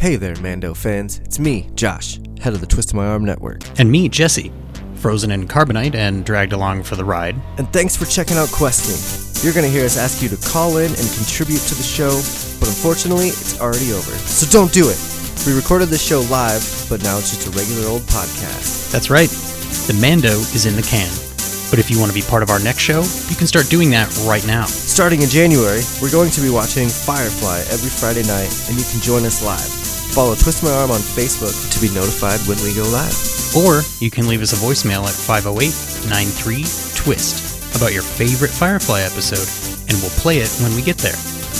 Hey there, Mando fans. It's me, Josh, head of the Twist of My Arm Network. And me, Jesse, frozen in carbonite and dragged along for the ride. And thanks for checking out Questing. You're going to hear us ask you to call in and contribute to the show, but unfortunately, it's already over. So don't do it. We recorded this show live, but now it's just a regular old podcast. That's right. The Mando is in the can. But if you want to be part of our next show, you can start doing that right now. Starting in January, we're going to be watching Firefly every Friday night, and you can join us live. Follow Twist My Arm on Facebook to be notified when we go live. Or you can leave us a voicemail at 508 93 Twist about your favorite Firefly episode, and we'll play it when we get there.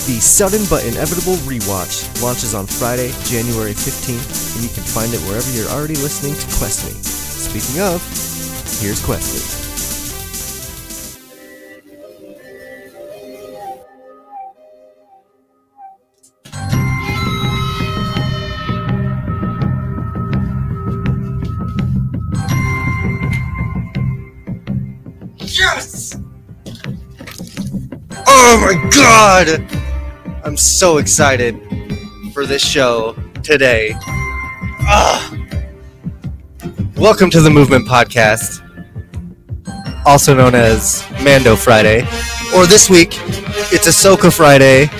The sudden but inevitable rewatch launches on Friday, January 15th, and you can find it wherever you're already listening to Quest Me. Speaking of, here's Quest Me. God! I'm so excited for this show today. Ah. Welcome to the Movement Podcast, also known as Mando Friday, or this week, it's Ahsoka Friday.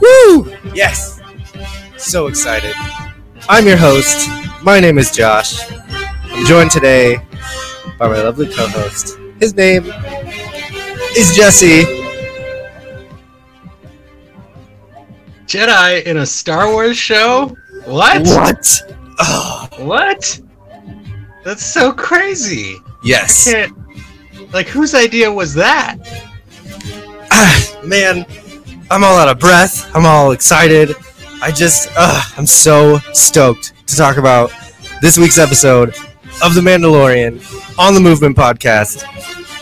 Woo! Yes! So excited. I'm your host. My name is Josh. I'm joined today by my lovely co-host. His name is Jesse. Jedi in a Star Wars show? What? What? Oh, What? That's so crazy. yes. Like, whose idea was that? Ah, man, I'm all out of breath. I'm all excited. I just, uh, I'm so stoked to talk about this week's episode of The Mandalorian on the Movement Podcast,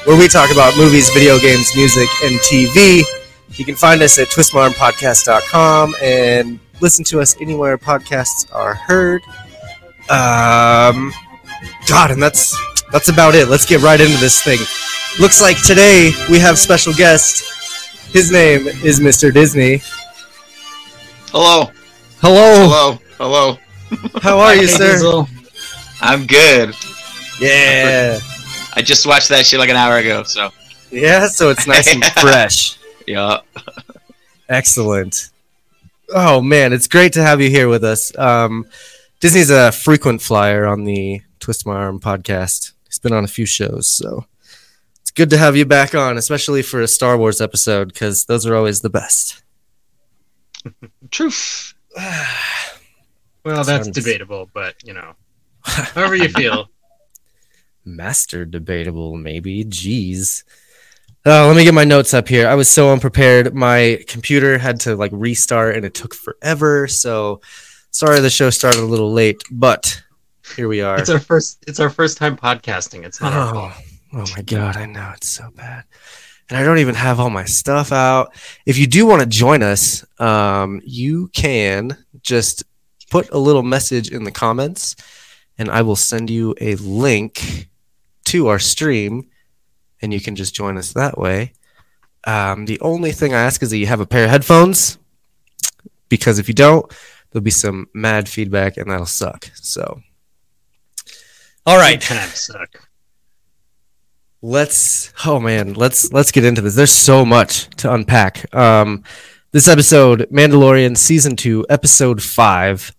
where we talk about movies, video games, music, and TV. You can find us at twistmyarmpodcast.com and listen to us anywhere podcasts are heard. Um, God, and that's that's about it. Let's get right into this thing. Looks like today we have special guest. His name is Mr. Disney. Hello. Hello. Hello. Hello. How are you, sir? Diesel. I'm good. Yeah. I just watched that shit like an hour ago, so Yeah, so it's nice and fresh. Yeah. Excellent. Oh man, it's great to have you here with us. Um, Disney's a frequent flyer on the Twist My Arm podcast. He's been on a few shows, so it's good to have you back on, especially for a Star Wars episode because those are always the best. Truth. Well, that's Sounds- debatable, but, you know, however you feel. Master debatable, maybe. Jeez. Oh, let me get my notes up here. I was so unprepared. My computer had to like restart and it took forever. So sorry the show started a little late, but here we are. It's our first it's our first time podcasting. It's not our fault. Oh, oh my god, I know it's so bad. And I don't even have all my stuff out. If you do want to join us, um, you can just put a little message in the comments and I will send you a link to our stream and you can just join us that way. Um, the only thing I ask is that you have a pair of headphones because if you don't, there'll be some mad feedback and that'll suck. So, all right of suck. let's oh man let's let's get into this there's so much to unpack um this episode mandalorian season 2 episode 5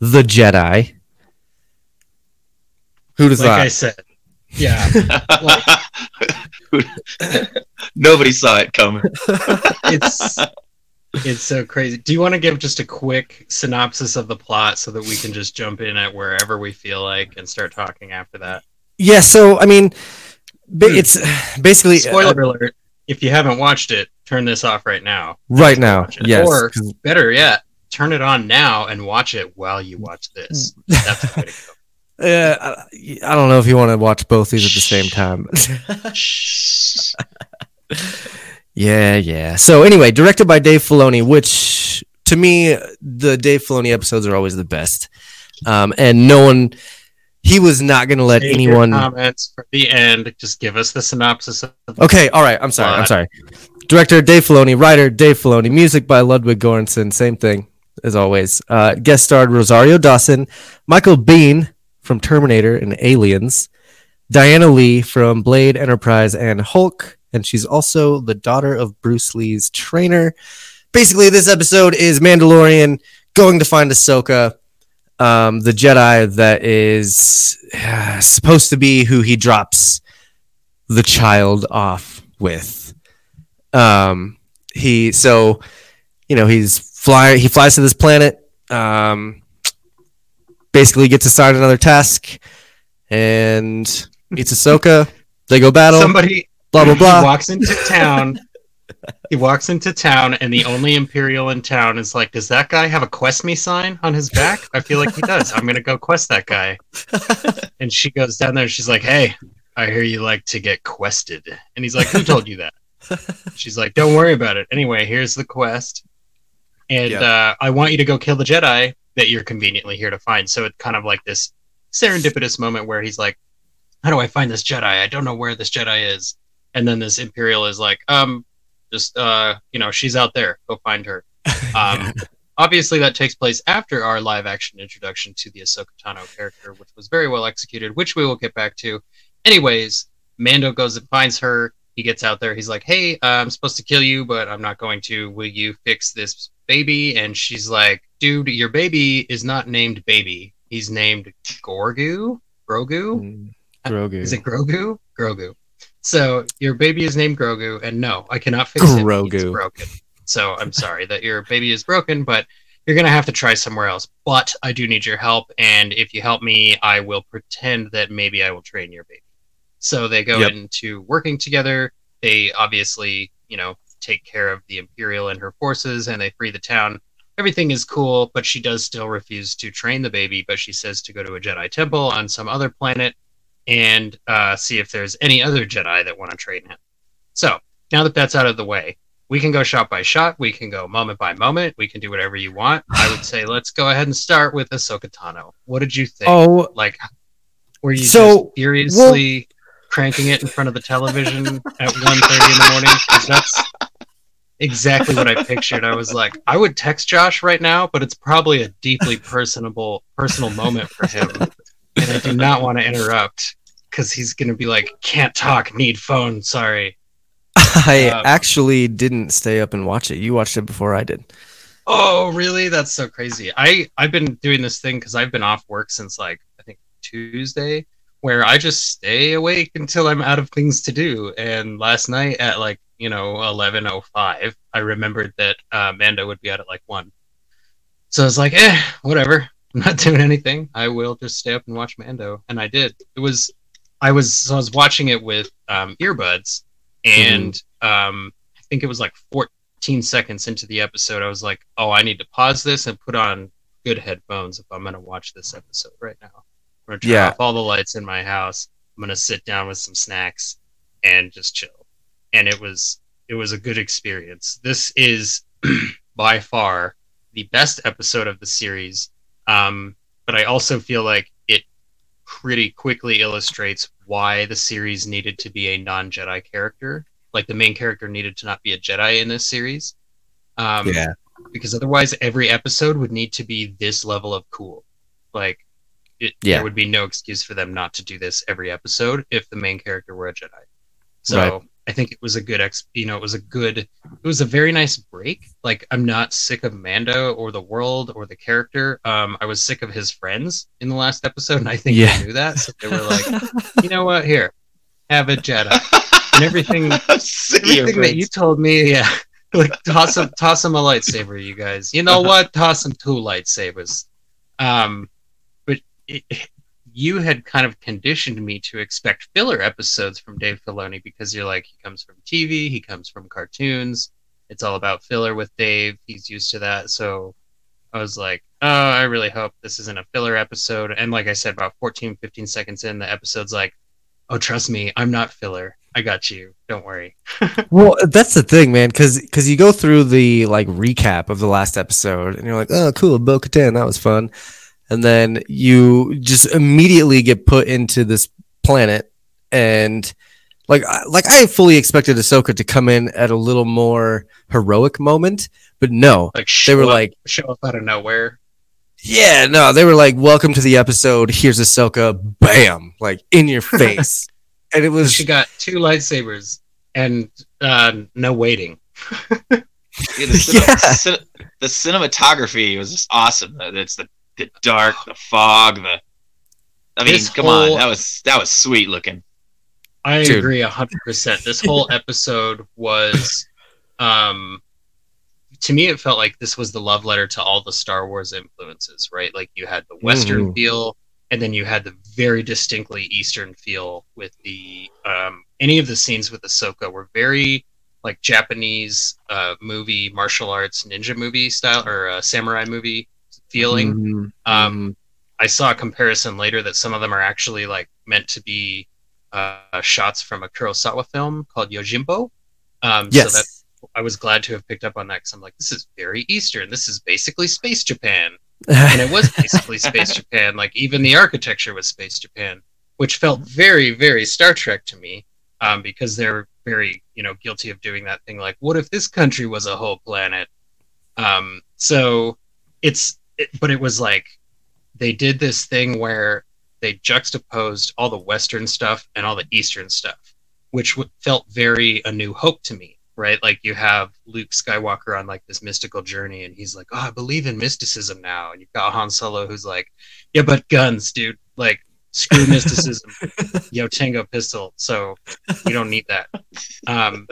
the jedi who does that? Like I said. Yeah. Nobody saw it coming. It's it's so crazy. Do you want to give just a quick synopsis of the plot so that we can just jump in at wherever we feel like and start talking after that? yeah so i mean Hmm. it's basically uh, Spoiler alert. If you haven't watched it, turn this off right now. right now Watch yes Or 'cause- better yet, turn it on now and watch it while you watch this. That's the way to go. Uh, I I don't know if you want to watch both these at the same time Yeah, yeah. So anyway, directed by Dave Filoni, which to me, the Dave Filoni episodes are always the best. Um, and no one, he was not going to let Save anyone. comments for the end. Just give us the synopsis. Of Okay, all right. I'm sorry. I'm sorry. Director Dave Filoni, writer Dave Filoni, music by Ludwig Göransson. Same thing. as always. Uh, guest starred Rosario Dawson, Michael Biehn from Terminator and Aliens, Diana Lee from Blade, Enterprise, and Hulk, and she's also the daughter of Bruce Lee's trainer. Basically, this episode is Mandalorian going to find Ahsoka, um, the Jedi that is uh, supposed to be who he drops the child off with. Um, he so you know he's fly he flies to this planet. Um, basically gets assigned another task and meets Ahsoka. They go battle. Somebody blah blah blah. walks into town. he walks into town, and the only Imperial in town is like, "Does that guy have a quest me sign on his back?" I feel like he does. I'm gonna go quest that guy. and she goes down there, and she's like, "Hey, I hear you like to get quested." And he's like, "Who told you that?" She's like, "Don't worry about it. Anyway, here's the quest, and Yeah. uh, I want you to go kill the Jedi that you're conveniently here to find." So it's kind of like this serendipitous moment where he's like, "How do I find this Jedi? I don't know where this Jedi is." And then this Imperial is like, "Um, just uh, you know, she's out there. Go find her." Um, obviously, that takes place after our live-action introduction to the Ahsoka Tano character, which was very well executed, which we will get back to. Anyways, Mando goes and finds her. He gets out there. He's like, "Hey, I'm supposed to kill you, but I'm not going to. Will you fix this baby?" And she's like, "Dude, your baby is not named Baby. He's named Gorgu. Grogu. Mm, Grogu. Is it Grogu? Grogu. So your baby is named Grogu, and no, I cannot fix it. Grogu. broken. So I'm sorry that your baby is broken, but you're gonna have to try somewhere else. But I do need your help, and if you help me, I will pretend that maybe I will train your baby. So they go Yep. into working together. They obviously, you know, take care of the Imperial and her forces, and they free the town. Everything is cool, but she does still refuse to train the baby. But she says to go to a Jedi temple on some other planet and uh, see if there's any other Jedi that want to train him. So now that that's out of the way, we can go shot by shot. We can go moment by moment. We can do whatever you want. I would say let's go ahead and start with Ahsoka Tano. What did you think? Oh, like, were you So, furiously cranking it in front of the television at 1.30 in the morning? 'Cause that's exactly what I pictured. I was like, I would text Josh right now, but it's probably a deeply personable, personal moment for him, and I do not want to interrupt because he's gonna be like, "Can't talk, need phone." Sorry. I Um, actually didn't stay up and watch it. You watched it before I did. Oh, really? That's so crazy. I I've been doing this thing because I've been off work since like I think Tuesday, where I just stay awake until I'm out of things to do. And last night at like you know eleven oh five, I remembered that uh, Mando would be out at like one. So I was like, eh, whatever. I'm not doing anything. I will just stay up and watch Mando, and I did. It was, I was, so I was watching it with um, earbuds, and um, I think it was like 14 seconds into the episode, I was like, oh, I need to pause this and put on good headphones if I'm going to watch this episode right now. I'm going to turn Yeah. off all the lights in my house. I'm going to sit down with some snacks and just chill. And it was it was a good experience. This is by far the best episode of the series. Um, but I also feel like it pretty quickly illustrates why the series needed to be a non Jedi character. Like the main character needed to not be a Jedi in this series. Um, yeah. because otherwise every episode would need to be this level of cool. Like it, Yeah. there would be no excuse for them not to do this every episode if the main character were a Jedi. So Right. I think it was a good ex you know, it was a good it was a very nice break. Like I'm not sick of Mando or the world or the character. Um I was sick of his friends in the last episode and I think Yeah. they knew that. So they were like, you know what, here, have a Jedi. And everything everything that you told me, yeah. Like toss him, toss him a lightsaber, you guys. You know what? Toss him two lightsabers. Um, but it, you had kind of conditioned me to expect filler episodes from Dave Filoni because you're like, he comes from TV, he comes from cartoons. It's all about filler with Dave. He's used to that. So I was like, oh, I really hope this isn't a filler episode. And like I said, about 14, 15 seconds in, the episode's like, oh, trust me, I'm not filler. I got you. Don't worry. Well, that's the thing, man, because you go through the like recap of the last episode, and you're like, oh, cool, Bo Katan, that was fun, and then you just immediately get put into this planet, and Like, I- like I fully expected Ahsoka to come in at a little more heroic moment, but no, Like they were up- like, show up out of nowhere. yeah, no, they were like, welcome to the episode. Here's Ahsoka, bam, like in your face, and it was She got two lightsabers and uh, no waiting. Yeah, the, cin- Yeah. cin- the cinematography was just awesome. It's the, the dark, the fog, the. I mean, This come whole- on, that was that was sweet looking. I Dude. agree a hundred percent. This whole episode was, um, to me, it felt like this was the love letter to all the Star Wars influences, right? Like you had the Western Mhm. feel, and then you had the very distinctly Eastern feel with the um, any of the scenes with Ahsoka were very like Japanese uh, movie, martial arts, ninja movie style or uh, samurai movie feeling. Mhm, Um, I saw a comparison later that some of them are actually like meant to be uh, shots from a Kurosawa film called Yojimbo. Um, yes, So that I was glad to have picked up on that because I'm like, this is very Eastern. This is basically Space Japan, and it was basically Space Japan. Like even the architecture was Space Japan, which felt very, very Star Trek to me, um, because they're very, you know, guilty of doing that thing. Like, what if this country was a whole planet? Um, so it's, it, but it was like they did this thing where they juxtaposed all the Western stuff and all the Eastern stuff, which w- felt very A New Hope to me, right? Like you have Luke Skywalker on like this mystical journey, and he's like, "Oh, I believe in mysticism now," and you've got Han Solo who's like, "Yeah, but guns, dude. Like, screw mysticism. Yo, Tango pistol. So you don't need that." Um,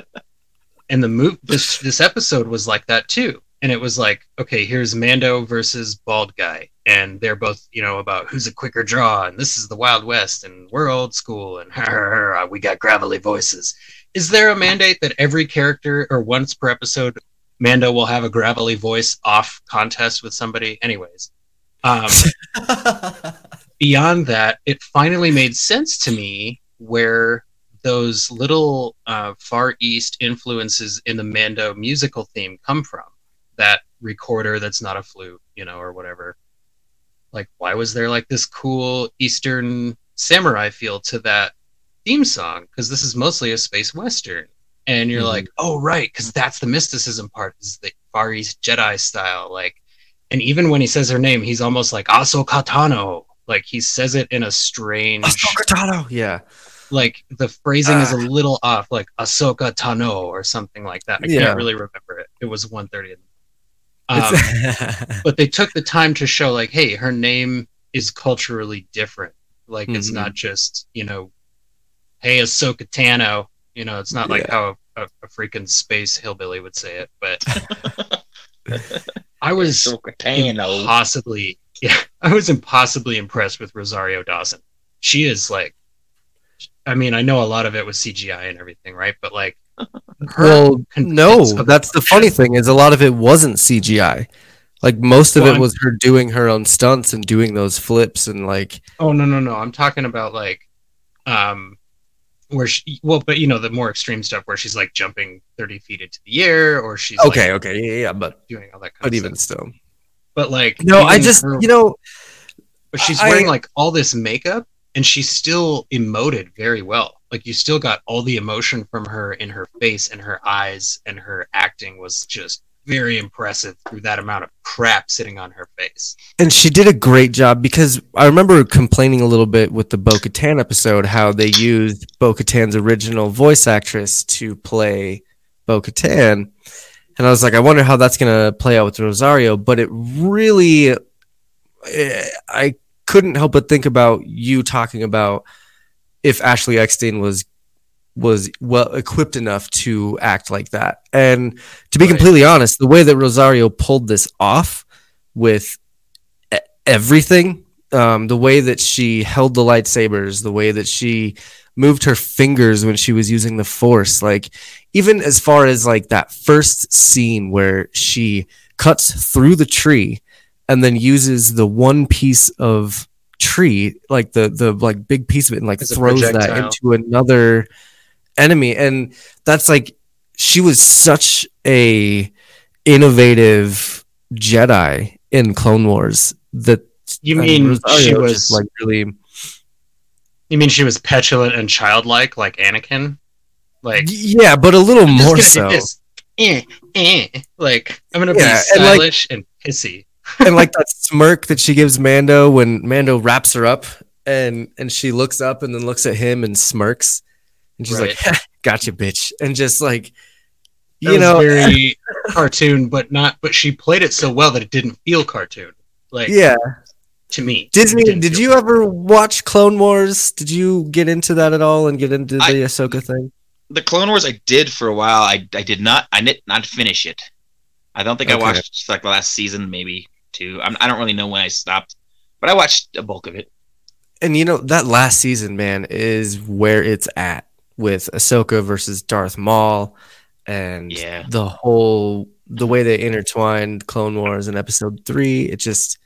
and the move this this episode was like that too and it was like okay here's mando versus bald guy. And they're both you know about who's a quicker draw and this is the wild west and we're old school and we got gravelly voices. Is there a mandate that every character or once per episode mando will have a gravelly voice off contest with somebody? Anyways um, beyond that, it finally made sense to me where those little uh, Far East influences in the Mando musical theme come from. That recorder that's not a flute, you know, or whatever. Like, why was there like this cool Eastern samurai feel to that theme song? Because this is mostly a space western. And you're Mhm. like, oh, right, because that's the mysticism part, is the Far East Jedi style. Like, and even when he says her name, he's almost like Ahsoka Tano. Like he says it in a strange, Ahsoka Tano, yeah, like the phrasing is a Ah. little off, like Ahsoka Tano or something like that. I Yeah. can't really remember it. It was 1.30 Um, but they took the time to show, like, hey, her name is culturally different. Like it's Mhm. not just you know, hey Ahsoka Tano. You know, it's not like how a, a, a freaking space hillbilly would say it. But I was impossibly yeah i was impossibly impressed with rosario dawson she is like i mean i know a lot of it was cgi and everything right but like her well, no, that's the funny thing is a lot of it wasn't CGI. Like most of Well, it I'm- was her doing her own stunts and doing those flips and like oh no no no. I'm talking about like um where she well but you know the more extreme stuff where she's like jumping 30 feet into the air or she's like, okay, okay, yeah, yeah, but doing all that kind but of even stuff. still, but like no, I just her- you know but she's I- wearing like all this makeup and she still emoted very well like you still got all the emotion from her in her face and her eyes and her acting was just very impressive through that amount of crap sitting on her face and she did a great job because I remember complaining a little bit with the Bo Katan episode how they used Bo Katan's original voice actress to play Bo Katan. And I was like, I wonder how that's going to play out with Rosario. But it really, eh, I couldn't help but think about you talking about if Ashley Eckstein was was well equipped enough to act like that. And to be Right. completely honest, the way that Rosario pulled this off with everything, um, the way that she held the lightsabers, the way that she moved her fingers when she was using the force, like even as far as like that first scene where she cuts through the tree and then uses the one piece of tree, like the the like big piece of it, and like throws that into another enemy, and that's like she was such a innovative Jedi in Clone Wars that you mean she was just like really you mean she was petulant and childlike like anakin Like yeah, but a little more so. Eh, eh. Like I'm gonna Yeah, be and, like- stylish and, pissy. and like that smirk that she gives Mando when Mando wraps her up and and she looks up and then looks at him and smirks and she's like gotcha bitch and just like That you was know very cartoon, but not. But she played it so well that it didn't feel cartoon. Like yeah to me, Disney didn't did you ever watch Clone Wars did you get into that at all and get into the I- Ahsoka thing the Clone Wars I did for a while. I I did not I did not finish it. I don't think I watched like the last season, maybe two. I'm, I don't really know when I stopped, but I watched a bulk of it. and you know that last season man is where it's at with Ahsoka versus Darth Maul and Yeah. the whole the way they intertwined Clone Wars in episode 3 it just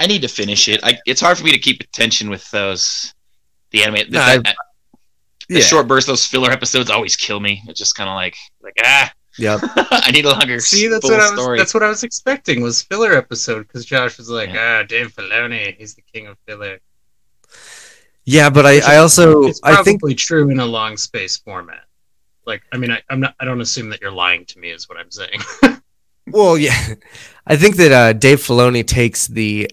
I need to finish it. I, it's hard for me to keep attention with those the anime. The, No, I- the- the short bursts, those filler episodes always kill me. It's just kind of like like ah, Yep. I need a longer See, that's what I was. story. That's what I was expecting was filler episode because Josh was like, Yeah. "Ah, Dave Filoni, he's the king of filler." Yeah, but I, I also It's I probably think true in a long space format. Like, I mean, I, I'm not. I don't assume that you're lying to me, is what I'm saying. well yeah I think that uh, Dave Filoni takes the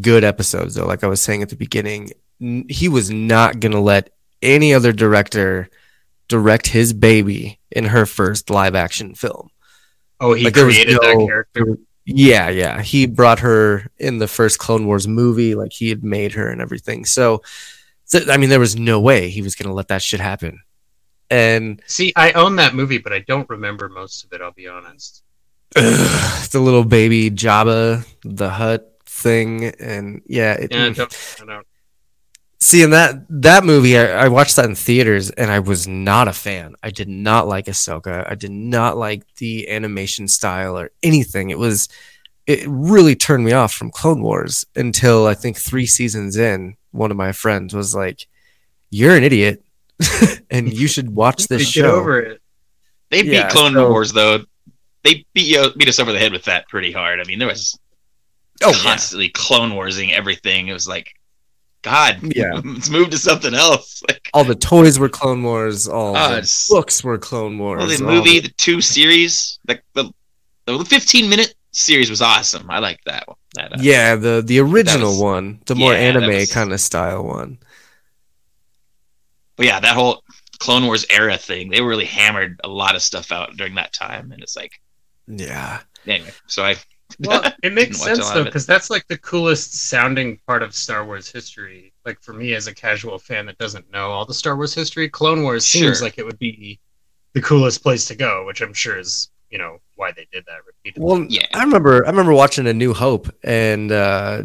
good episodes though like I was saying at the beginning n- he was not gonna let any other director direct his baby in her first live action film. oh, he Like, created that no- character. Yeah, yeah. He brought her in the first Clone Wars movie, like he had made her and everything. So, so I mean, there was no way he was going to let that shit happen. And See, I own that movie, but I don't remember most of it. I'll be honest. ugh, the little baby Jabba, the hut thing, and yeah, it, Yeah, I don't, I don't. See in that that movie, I, I watched that in theaters, and I was not a fan. I did not like Ahsoka. I did not like the animation style or anything. It was it really turned me off from Clone Wars until I think three seasons in. One of my friends was like, "You're an idiot, and you should watch this Get show." over it. they beat yeah, Clone so- Wars though. They beat you, beat us over the head with that pretty hard. I mean, there was Oh yeah, constantly Clone Warsing everything. It was like, God, Yeah. let's move to something else. Like, all the toys were Clone Wars. All Ah, the books were Clone Wars. well, the all movie, the two series, like the the 15 minute series was awesome. I liked that one. That, uh, yeah, the the original was- one, the more yeah, anime was- kind of style one. But yeah, that whole Clone Wars era thing, they really hammered a lot of stuff out during that time, and it's like Yeah. anyway. So I Well, it makes Didn't watch a sense though, because that's like the coolest sounding part of Star Wars history. Like for me, as a casual fan that doesn't know all the Star Wars history, Clone Wars seems like it would be the coolest place to go, which I'm sure is you know why they did that repeatedly. Well, Yeah. I remember I remember watching A New Hope and uh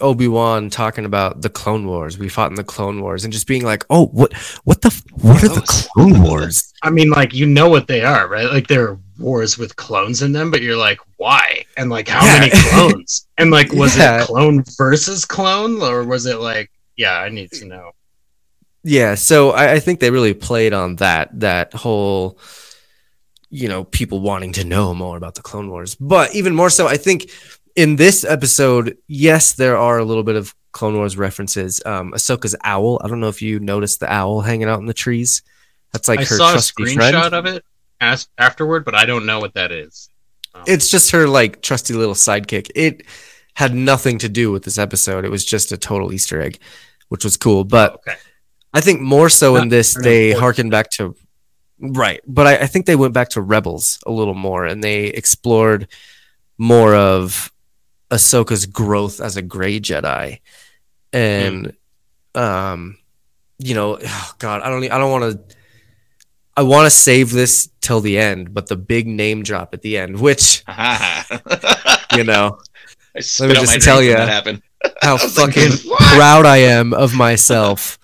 Obi-Wan talking about the Clone Wars. We fought in the Clone Wars and just being like, "Oh, what what the what are the Clone Wars?" I mean, like you know what they are, right? Like there are wars with clones in them, but you're like, why? And like, how Yeah. many clones? And like, was Yeah. it clone versus clone, or was it like, yeah, I need to know. Yeah, so I, I think they really played on that that whole you know, people wanting to know more about the Clone Wars. But even more so, I think in this episode, yes, there are a little bit of Clone Wars references. Um Ahsoka's owl. I don't know if you noticed the owl hanging out in the trees. That's like I her saw a trusty screenshot friend. of it as- afterward, but I don't know what that is. Um, It's just her like trusty little sidekick. It had nothing to do with this episode. It was just a total Easter egg, which was cool. But okay. I think more so in this, they harken back to right. But I, I think they went back to Rebels a little more, and they explored more of Ahsoka's growth as a Gray Jedi, and um, you know, oh God, I don't, I don't want to. I want to save this till the end, but the big name drop at the end, which you know, I spit me just tell drink when ya. that happened. how I was like, fucking proud I am of myself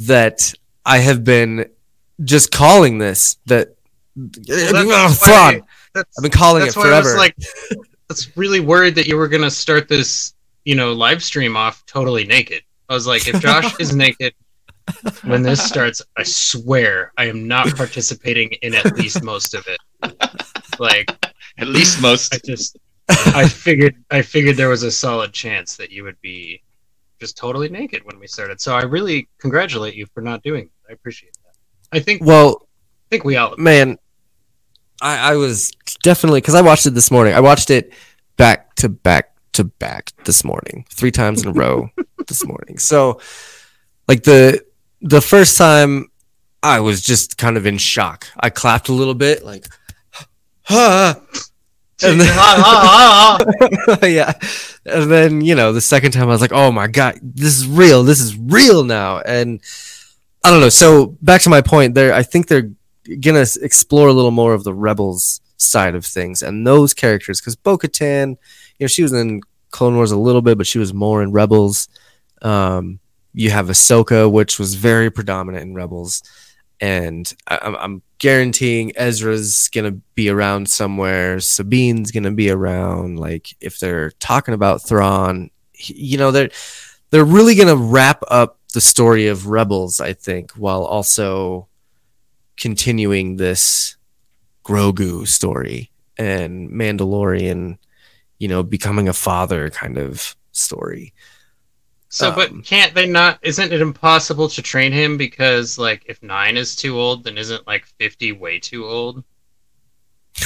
that I have been just calling this that that's Thrawn. why- That's, I've been calling that's it why I forever. was like, that's really worried that you were gonna start this, you know, live stream off totally naked. I was like, if Josh is naked when this starts, I swear I am not participating in at least most of it. Like, At least most. I just, I figured, I figured there was a solid chance that you would be just totally naked when we started. So I really congratulate you for not doing. That. I appreciate that. I think well, I think we all. man, I, I was definitely because I watched it this morning. I watched it back to back to back this morning, three times in a row this morning. So, like the the first time, I was just kind of in shock. I clapped a little bit, like, ah. And then, yeah, and then you know the second time I was like, "Oh my god, this is real! This is real now!" And I don't know. So back to my point, there, I think they're gonna explore a little more of the rebels side of things and those characters because Bo-Katan, you know, she was in Clone Wars a little bit, but she was more in Rebels. Um, you have Ahsoka, which was very predominant in Rebels, and I, I'm, I'm guaranteeing Ezra's gonna be around somewhere. Sabine's gonna be around. Like if they're talking about Thrawn, you know, they're they're really gonna wrap up the story of Rebels, I think, while also continuing this Grogu story and Mandalorian, you know, becoming a father kind of story. So, Um, but can't they not? Isn't it impossible to train him because, like, if nine is too old, then isn't like fifty way too old?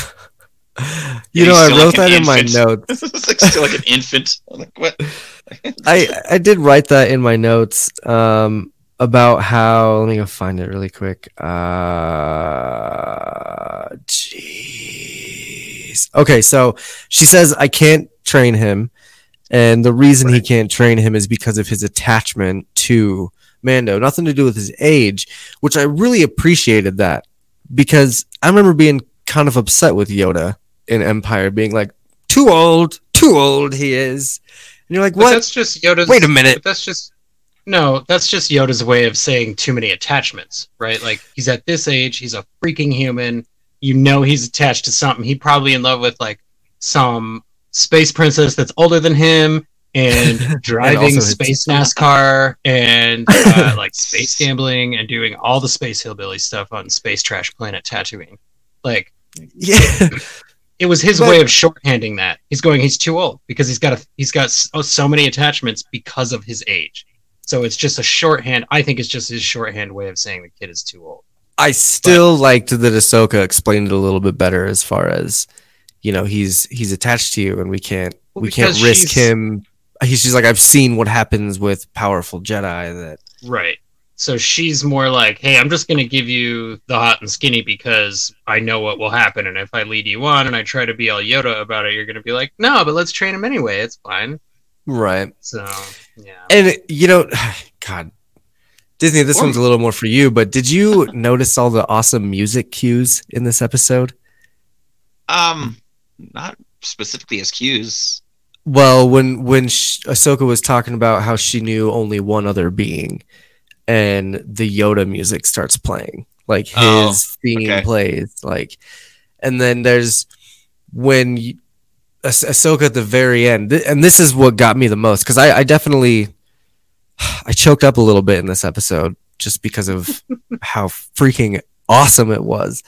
You know, I wrote like that in my infant. notes. it's like still like an infant. I'm like, what? I I did write that in my notes um, about how. Let me go find it really quick. Uh, jeez. Okay, so she says I can't train him, and the reason he can't train him is because of his attachment to Mando. Nothing to do with his age, which I really appreciated that because I remember being kind of upset with Yoda in Empire, being like, "Too old, too old he is." And you're like, But "What?" that's just Yoda's. Wait a minute. That's just no. That's just Yoda's way of saying too many attachments, right? Like he's at this age, he's a freaking human. You know he's attached to something. He probably in love with like some space princess that's older than him and driving his- space NASCAR and uh, like space gambling and doing all the space hillbilly stuff on Space Trash Planet Tatooine. Like Yeah. it was his But- way of shorthanding that. He's going. He's too old because he's got a he's got so, so many attachments because of his age. So it's just a shorthand. I think it's just his shorthand way of saying the kid is too old. I still liked that Ahsoka explained it a little bit better as far as, you know, he's he's attached to you and we can't Well, we can't risk she's- him. He's just like I've seen what happens with powerful Jedi that Right. So she's more like, hey, I'm just going to give you the hot and skinny because I know what will happen. And if I lead you on and I try to be all Yoda about it, you're going to be like, no, but let's train him anyway. It's fine. right. So, yeah. And you know, God, Disney, this Or- one's a little more for you. But did you notice all the awesome music cues in this episode? Um, not specifically as cues. Well, when when sh- Ahsoka was talking about how she knew only one other being, and the Yoda music starts playing, like his Oh, theme okay. plays, like, and then there's when you, Ah- Ahsoka at the very end, th- and this is what got me the most because I, I definitely I choked up a little bit in this episode just because of how freaking awesome it was,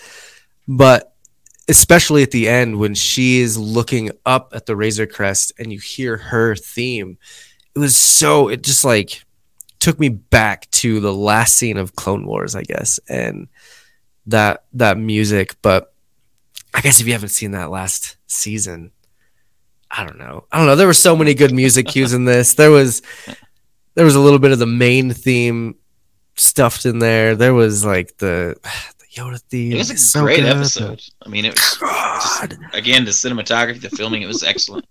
but especially at the end when she is looking up at the Razor Crest and you hear her theme. It was so it just like took me back to the last scene of Clone Wars, I guess, and that that music. But I guess if you haven't seen that last season, I don't know. I don't know. There were so many good music cues in this. There was there was a little bit of the main theme stuffed in there. There was like the the Yoda theme. It was a Ahsoka, great the- episode. I mean, it was God. again the cinematography, the filming, it was excellent.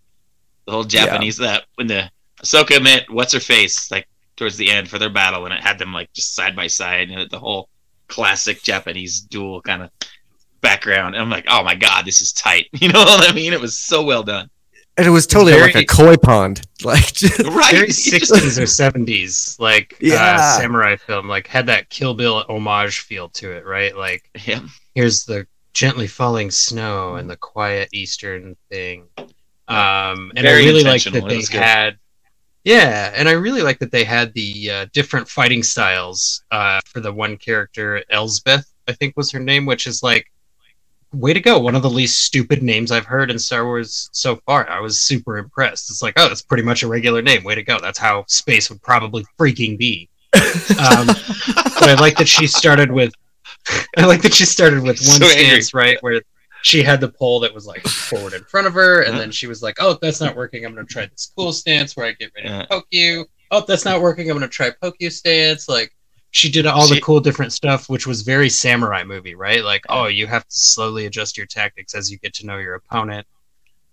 The whole Japanese that when the Ahsoka met what's her face like towards the end for their battle, and it had them like just side by side, and the whole classic Japanese duel kind of background. And I'm like, oh my god, this is tight. You know what I mean? It was so well done. And it was totally very- like a koi pond. Like just, Right? very 60s or 70s like Yeah. uh, samurai film like had that kill bill homage feel to it right like Yeah. here's the gently falling snow and the quiet eastern thing um and Very i really like that they had yeah and i really like that they had the uh, different fighting styles uh for the one character elsbeth i think was her name which is like way to go one of the least stupid names i've heard in star wars so far i was super impressed it's like oh that's pretty much a regular name way to go that's how space would probably freaking be um, but I like that she started with I like that she started with one So angry. stance, right, where she had the pole that was like forward in front of her, and Yeah. then she was like, "Oh, that's not working. I'm gonna try this cool stance where I get ready Yeah. to poke you. Oh, that's not working. I'm gonna try poke you stance." Like she did all the cool different stuff, which was very samurai movie, right? Like, oh, you have to slowly adjust your tactics as you get to know your opponent.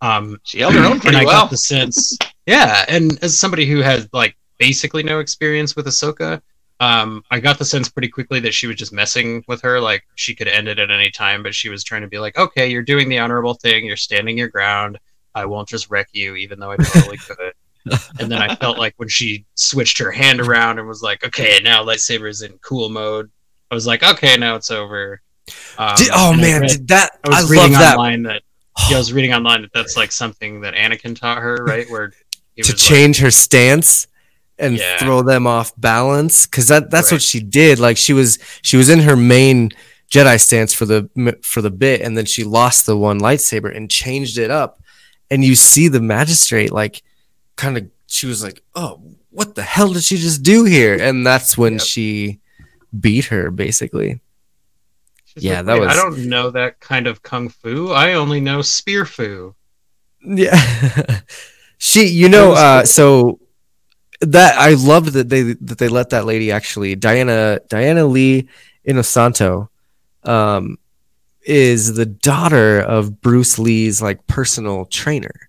Um, She held her own and pretty I well. got the sense, yeah. And as somebody who has like basically no experience with Ahsoka, um, I got the sense pretty quickly that she was just messing with her. Like she could end it at any time, but she was trying to be like, okay, you're doing the honorable thing. You're standing your ground. I won't just wreck you, even though I totally could. And then I felt like when she switched her hand around and was like, okay, now lightsaber's in cool mode. I was like, okay, now it's over. Um, Did- oh man, read- did that I was I, love reading that online that yeah, I was reading online that that's like something that Anakin taught her, right? Where to change her stance and Yeah. throw them off balance because that that's Right. what she did like she was she was in her main jedi stance for the for the bit and then she lost the one lightsaber and changed it up and you see the magistrate like kind of she was like oh what the hell did she just do here and that's when Yep. she beat her basically She's Yeah, like, that "Wait, I don't know that kind of kung fu. I only know spear fu. Yeah. she you know uh so that I loved that they that they let that lady actually Diana Diana Lee Inosanto um is the daughter of Bruce Lee's like personal trainer.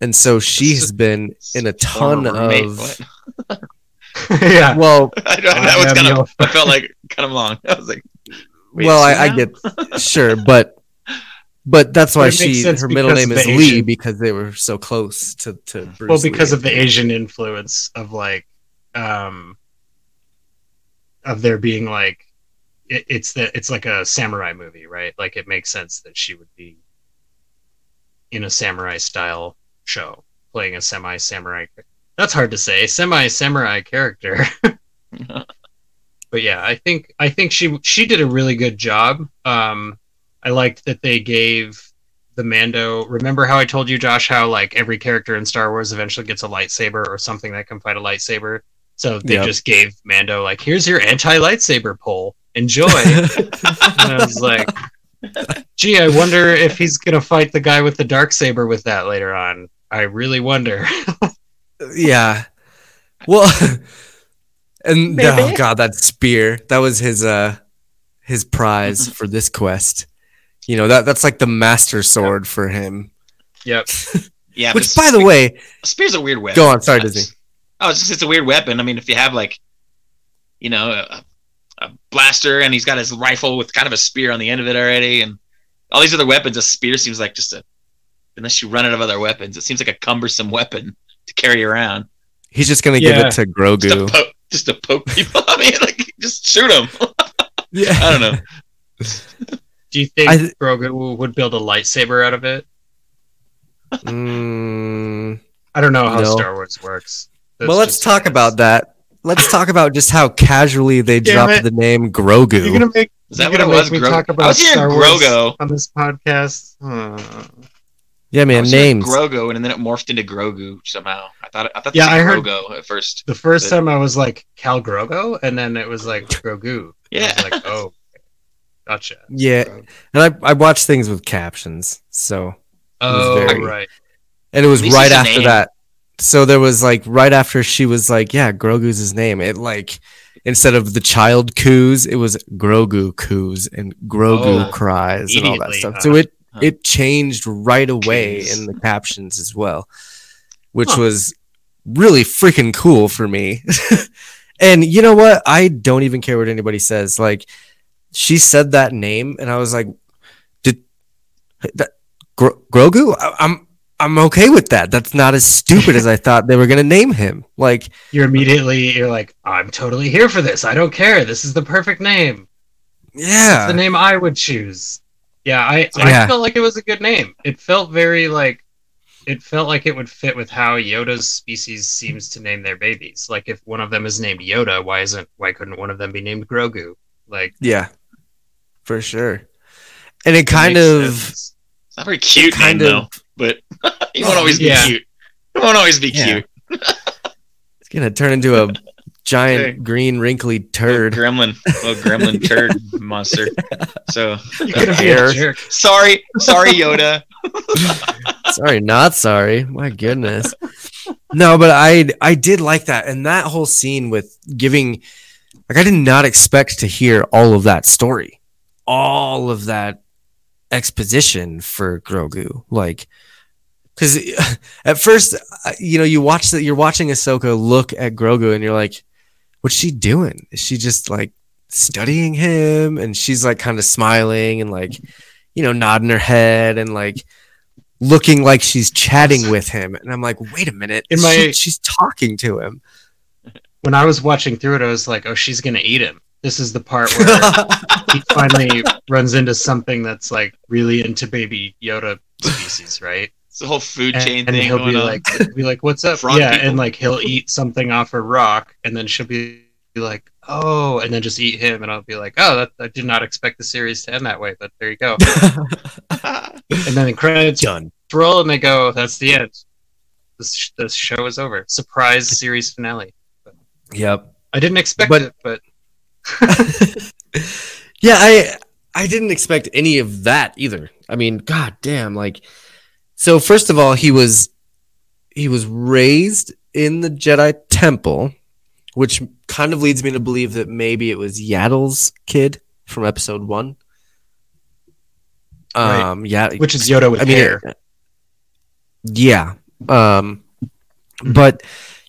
And so she has been in a ton of yeah. well I don't, I was kind of. I felt like kind of long. I was like, well I, I get sure but but that's why But she sense her middle name is the Lee because they were so close to to Bruce well, because Lee. of the Asian influence of like, um, of there being like, it, it's the it's like a samurai movie, right? Like it makes sense that she would be in a samurai style show playing a semi samurai. That's hard to say. Semi samurai character. but yeah, I think I think she she did a really good job. Um, I liked that they gave the Mando. Remember how I told you, Josh, how like every character in Star Wars eventually gets a lightsaber or something that can fight a lightsaber. So they Yep. just gave Mando like, "Here's your anti-lightsaber pole. Enjoy." and I was like, "Gee, I wonder if he's gonna fight the guy with the dark saber with that later on." I really wonder. Yeah. Well, and Maybe. oh god, that spear that was his uh his prize for this quest. You know that that's like the master sword for him. yep. yeah. Which, by the spear- way, spear's a weird weapon. Go on, sorry, Disney. Oh, it's just it's a weird weapon. I mean, if you have like, you know, a, a blaster and he's got his rifle with kind of a spear on the end of it already, and all these other weapons, a spear seems like just a unless you run out of other weapons, it seems like a cumbersome weapon to carry around. he's just gonna give it to Just to Grogu. poke, just to poke people. I mean, like just shoot him. Yeah. I don't know. Do you think I th- Grogu would build a lightsaber out of it? Mm, I don't know how No. Star Wars works. That's well, let's just- talk about that. Let's talk about just how casually they Damn dropped it. the name Grogu. You're Grogu. gonna make Is that You're what it gonna was? make me Gro- talk about I was hearing Star Wars. Grogo. on this podcast. Hmm. Yeah, I man, was names. Grogo, and then it morphed into Grogu somehow. I thought I thought Yeah, yeah, I heard- Grogo at first. The first But- time I was like Cal Grogo, and then it was like Grogu. Yeah. I was like, oh, gotcha. Yeah, and I I watched things with captions, so Oh, very- right. and it was right after that. So there was like right after she was like, "Yeah, Grogu's his name." It like instead of the child coos, it was Grogu coos and Grogu Oh, cries and all that stuff. huh? So it Huh. it changed right away Coos. in the captions as well, which Huh. was really freaking cool for me. and you know what? I don't even care what anybody says. Like she said that name, and I was like, "Did that Gro- Grogu?" I, I'm I'm okay with that. That's not as stupid as I thought they were gonna name him. Like, You're immediately you're like, I'm totally here for this. I don't care. This is the perfect name. Yeah. It's the name I would choose. Yeah, I, Yeah. I felt like it was a good name. It felt very like it felt like it would fit with how Yoda's species seems to name their babies. Like if one of them is named Yoda, why isn't why couldn't one of them be named Grogu? Like yeah, for sure. And it it kind of sense. It's not very cute kind name of- though, but he won't always be Yeah. cute. He won't always be Yeah. cute. it's gonna turn into a giant Okay. green wrinkly Little turd. gremlin, little gremlin turd monster. So You're gonna a jerk. sorry, sorry, Yoda. sorry, not sorry. My goodness. No, but I I did like that, and that whole scene with giving, like, I did not expect to hear all of that story, all of that exposition for Grogu, like. Because at first, uh, you know, you watch that you're watching Ahsoka look at Grogu, and you're like, "What's she doing? Is she just like studying him?" And she's like kind of smiling and like, you know, nodding her head and like looking like she's chatting with him. And I'm like, wait a minute. In she- my- she's talking to him. When I was watching through it, I was like, "Oh, she's gonna eat him." This is the part where he finally runs into something that's like really into Baby Yoda species, right? It's the whole food And, chain and thing he'll going be on. like, be like, "What's up?" Frog yeah, people. and like he'll eat something off a rock, and then she'll be like, "Oh," and then just eat him, and I'll be like, "Oh, that, I did not expect the series to end that way, but there you go." And then the credits Done. roll, and they go, "That's the end. This sh- this show is over. Surprise series finale." Yep. I didn't expect But- it, but Yeah, I I didn't expect any of that either. I mean, god damn, like so first of all, he was he was raised in the Jedi temple, which kind of leads me to believe that maybe it was Yaddle's kid from episode 1. Right. Um yeah, which is Yoda with I hair. it- yeah. Um, but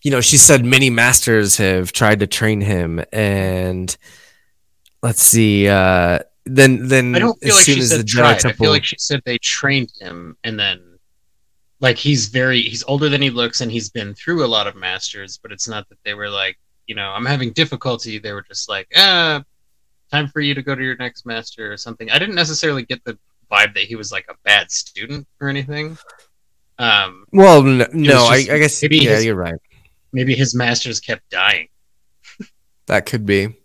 you know, she said many masters have tried to train him, and let's see. Uh, then, then I don't feel as like soon she as the said Jedi tried. I Temple, feel like she said they trained him, and then like he's very he's older than he looks, and he's been through a lot of masters. But it's not that they were like, you know, I'm having difficulty. They were just like, ah, time for you to go to your next master or something. I didn't necessarily get the vibe that he was like a bad student or anything. Um, well, no, no I, just- I guess maybe yeah, his- you're right. maybe his masters kept dying. That could be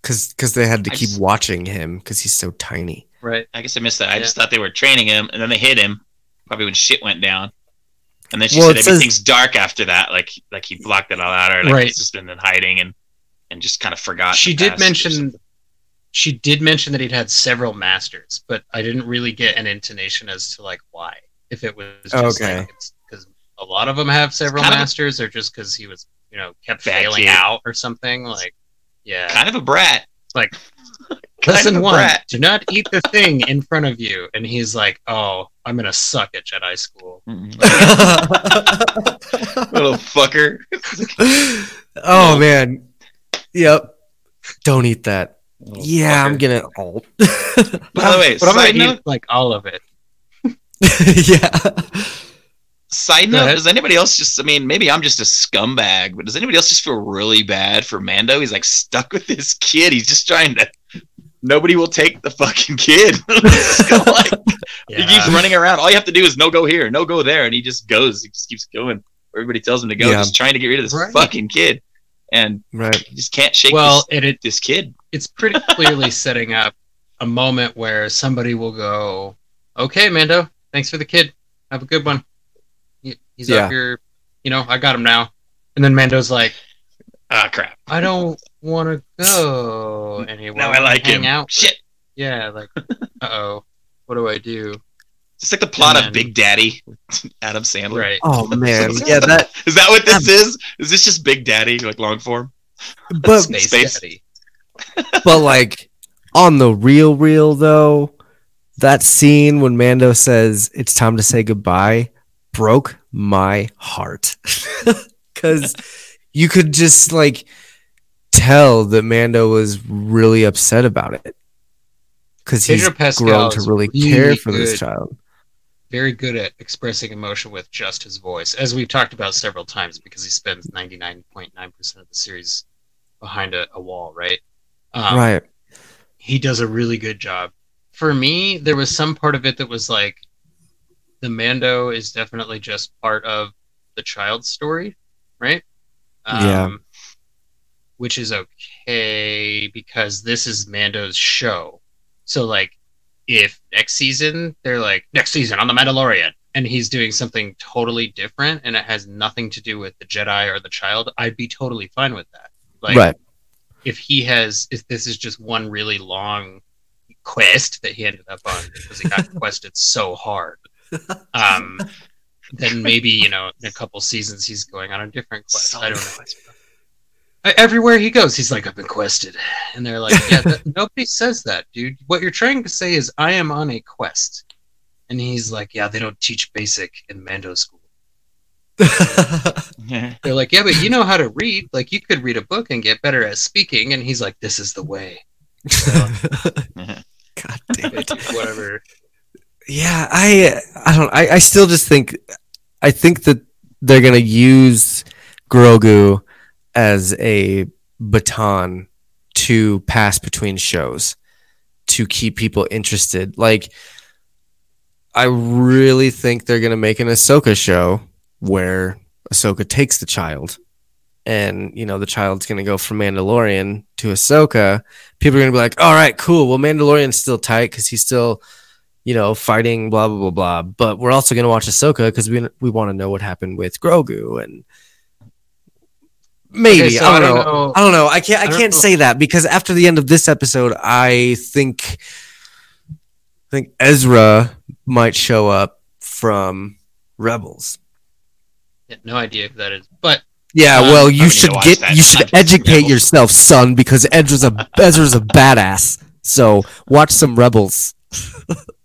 because because they had to I keep just- watching him because he's so tiny. Right. I guess I missed that. I Yeah. just thought they were training him, and then they hit him. Probably when shit went down. And then she Well, said it says- everything's dark after that. Like like he blocked it all out, or like Right. he's just been in hiding and and just kind of forgot. she did mention she did mention that he'd had several masters but i didn't really get an intonation as to like why if it was just Okay. like because a lot of them have several kind of- masters or just because he was you know kept failing kid. out or something like yeah kind of a brat. like kind lesson one brat. do not eat the thing in front of you and he's like oh i'm gonna suck at jedi school Little fucker. oh man, yep. Don't eat that. Yeah, I'm gonna. Oh. By the way, but i'm gonna side note, eat like all of it yeah. side note, does anybody else just I mean, maybe I'm just a scumbag, but does anybody else just feel really bad for Mando? He's like stuck with this kid. He's just trying to nobody will take the fucking kid. It's like, He keeps running around. All you have to do is no go here, no go there, and he just goes. He just keeps going. Everybody tells him to go, Yeah. just trying to get rid of this Right. fucking kid, and Right. he just can't shake well this, it, it this kid. it's pretty clearly setting up a moment where somebody will go, "Okay, Mando, thanks for the kid. Have a good one. He's Yeah. up here. You know, I got him now." And then Mando's like, Ah, crap. "I don't want to go anywhere. Now I like hang him. Out with-" Shit. Yeah, like, uh oh, what do I do? It's like the plot And of Big Daddy, Adam Sandler. Right. Oh man, yeah. That. Is that what this is? Is this just Big Daddy, like long form? But Space, Space. Daddy. but like on the real, real though, that scene when Mando says it's time to say goodbye broke my heart because you could just like tell that Mando was really upset about it because he's Pedro grown to really, really care for this child. very good at expressing emotion with just his voice, as we've talked about several times, because he spends 99.9% of the series behind a, a wall, right? Um, right. He does a really good job. For me, there was some part of it that was like, the Mando is definitely just part of the child's story, right? Um, Yeah. Which is okay because this is Mando's show. So, like, if next season they're like next season on the Mandalorian and he's doing something totally different and it has nothing to do with the Jedi or the child, I'd be totally fine with that. Like, right. if he has, if this is just one really long quest that he ended up on because he got quested so hard, um, then maybe you know in a couple seasons he's going on a different quest. I don't know. Everywhere he goes, he's like, "I've been quested," and they're like, "Yeah, that, nobody says that, dude. What you're trying to say is I am on a quest," and he's like, "Yeah, they don't teach basic in Mando school." They're like, "Yeah, but you know how to read. Like, you could read a book and get better at speaking." And he's like, "This is the way." God damn it. Whatever. Yeah, I I don't I, I still just think I think that they're gonna use Grogu as a baton to pass between shows to keep people interested. Like I really think they're gonna make an Ahsoka show where Ahsoka takes the child and you know the child's gonna go from Mandalorian to Ahsoka. People are gonna be like, all right, cool. Well Mandalorian's still tight because he's still you know, fighting, blah blah blah blah. But we're also gonna watch Ahsoka because we we want to know what happened with Grogu and maybe Okay, so I, I don't don't know. know- I don't know. I can't. I, I can't know. say that because after the end of this episode, I think I think Ezra might show up from Rebels. Yeah, no idea who that is, but Yeah, Um, well, you should get that you should educate yourself, son, because Ezra's a Ezra's a badass. So watch some Rebels.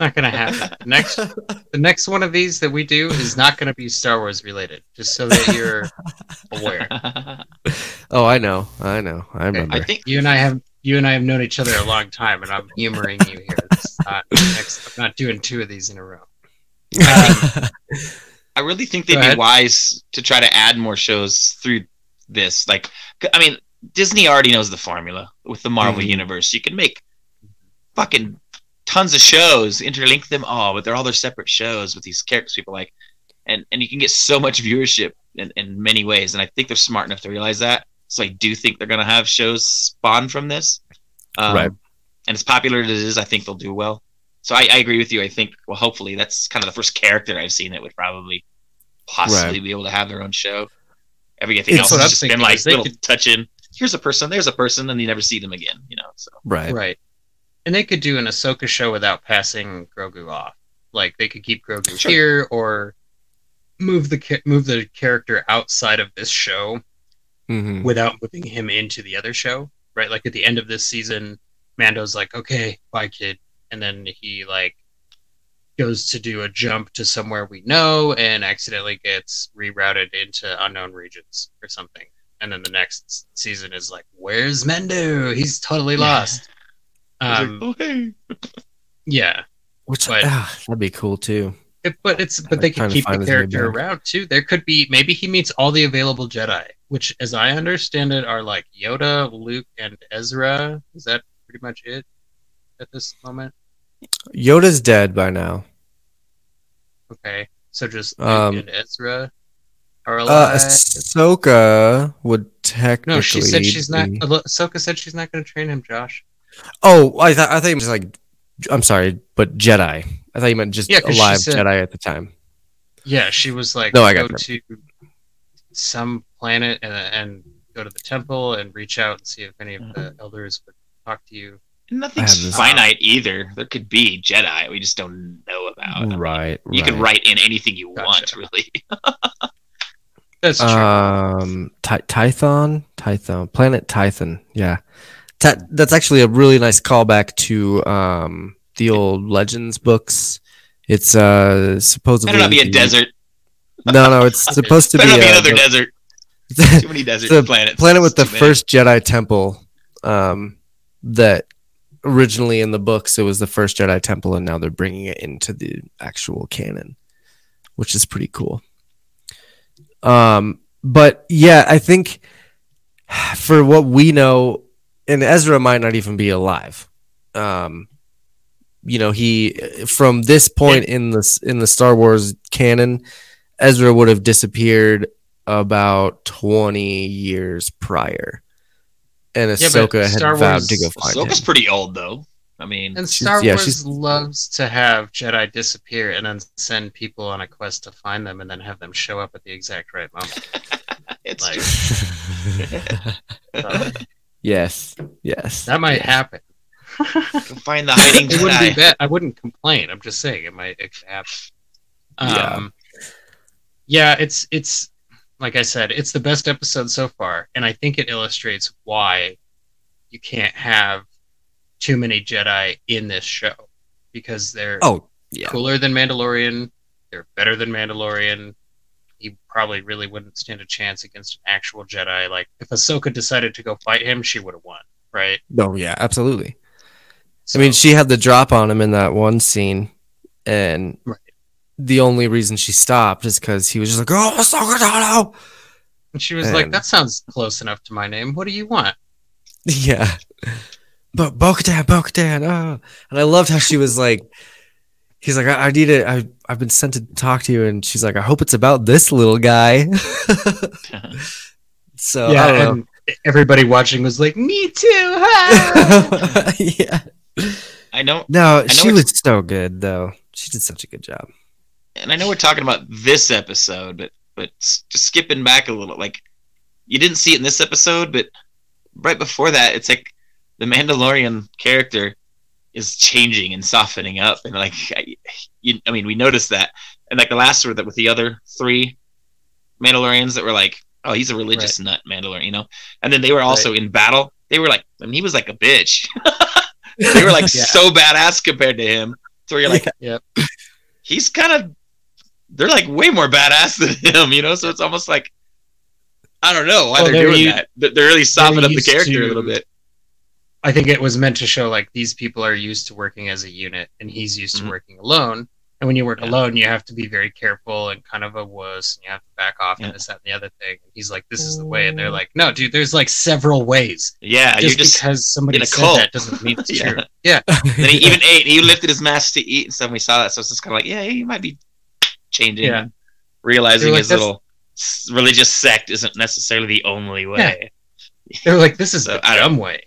it's not gonna happen. The next, the next one of these that we do is not gonna be Star Wars related. Just so that you're aware. Oh, I know, I know, I remember. I think You and I have you and I have known each other a long time, and I'm humoring you here. Not, next, I'm not doing two of these in a row. Um, I really think they'd be wise to try to add more shows through this. Like, I mean, Disney already knows the formula with the Marvel Mhm. universe. You can make fucking tons of shows, interlink them all, but they're all their separate shows with these characters people like, and and you can get so much viewership in, in many ways. And I think they're smart enough to realize that. So I do think they're gonna have shows spawn from this. Um, Right. And as popular as it is, I think they'll do well. So I, I agree with you. I think, well, hopefully, that's kind of the first character I've seen that would probably possibly Right. be able to have their own show. Everything It's else what has just been like they little could- touching. Here's a person, there's a person, and you never see them again. You know, so right. right. And they could do an Ahsoka show without passing Grogu off. Like they could keep Grogu Sure. here, or move the move the character outside of this show hmm without moving him into the other show. Right. Like at the end of this season, Mando's like, "Okay, bye, kid," and then he like goes to do a jump to somewhere we know and accidentally gets rerouted into unknown regions or something. And then the next season is like, "Where's Mando? He's totally Yeah. lost." I was Um, like, oh hey, yeah, Which But- ah, that'd be cool too. It- but it's but they Trying can to keep the character around too. There could be maybe he meets all the available Jedi, which, as I understand it, are like Yoda, Luke, and Ezra. Is that pretty much it at this moment? Yoda's dead by now. Okay, so just Luke Um, and Ezra are Uh. Ahsoka would technically. no, she said she's not. be- Ahsoka said she's not going to train him, Josh. Oh, I thought I thought you meant just like. I'm sorry, but Jedi. I thought you meant just Yeah, 'cause she alive said- Jedi at the time. Yeah, she was like, No, I go got to some planet and, and go to the temple and reach out and see if any of the elders would talk to you. nothing's finite either. There could be Jedi we just don't know about. I mean, Right. You can write in anything you Gotcha. want, really. That's true. Um, Ty- Tython, Tython, planet Tython. Yeah, Ta- that's actually a really nice callback to um the old Legends books. It's uh supposedly Better not be a desert. No, no, it's supposed to be, be another the- desert. Too many desert the planets. planet with the many. first Jedi temple. Um, that originally in the books it was the first Jedi temple, and now they're bringing it into the actual canon, which is pretty cool. Um, but yeah, I think for what we know, and Ezra might not even be alive. Um, you know, he from this point in the in the Star Wars canon, Ezra would have disappeared about twenty years prior, and Yeah, Ahsoka had Star vowed Wars- to go find him. Ahsoka's pretty old though. I mean, And she's- Star yeah, Wars she's- loves to have Jedi disappear and then send people on a quest to find them and then have them show up at the exact right moment. it's Like, true. yes, yes. that might yes. happen. Go find the hiding It wouldn't be Jedi. bad. I wouldn't complain. I'm just saying it might it could happen. Yeah. Um, yeah, it's it's like I said, it's the best episode so far, and I think it illustrates why you can't have too many Jedi in this show because they're Oh, yeah. cooler than Mandalorian. They're better than Mandalorian. He probably really wouldn't stand a chance against an actual Jedi. Like if Ahsoka decided to go fight him, she would have won, right? No, yeah, absolutely. So, I mean, she had the drop on him in that one scene, and Right. the only reason she stopped is because he was just like, "Oh, Ahsoka Tano!" and she was like, "That sounds close enough to my name. What do you want?" Yeah, but Bo-Katan, Bo-Katan, oh. and I loved how she was like, he's like, "I, I need it. I I've been sent to talk to you," and she's like, "I hope it's about this little guy." so I don't know. and everybody watching was like, "Me too." ha!" yeah. I know, No, know she was so good though. She did such a good job. and I know we're talking about this episode, but but just skipping back a little, like you didn't see it in this episode, but right before that, it's like the Mandalorian character is changing and softening up, and like I, you, I mean, we noticed that, and like the last word that with the other three Mandalorians that were like, oh, he's a religious nut Mandalorian, you know, and then they were also in battle. They were like, I mean, he was like a bitch. they were like Yeah. so badass compared to him. So you're like, Yep. he's kind of they're like way more badass than him, you know. So it's almost like I don't know why Well, they're, they're doing u- that. They're they're really softening up the character to- a little bit. I think it was meant to show like these people are used to working as a unit, and he's used Mhm. to working alone. And when you work Yeah. alone, you have to be very careful and kind of a wuss, and you have to back off Yeah. and this, that, and the other thing. And he's like, "This is the way," and they're like, "No, dude, there's like several ways. Yeah, just, you're just. because somebody in a said cult." that doesn't mean it's Yeah. true." Yeah, Then he even ate. He lifted his mask to eat and stuff. And we saw that, so it's just kind of like, yeah, he might be changing, Yeah. and realizing like, his little religious sect isn't necessarily the only way. they're like, "This is So, the I don't- dumb way.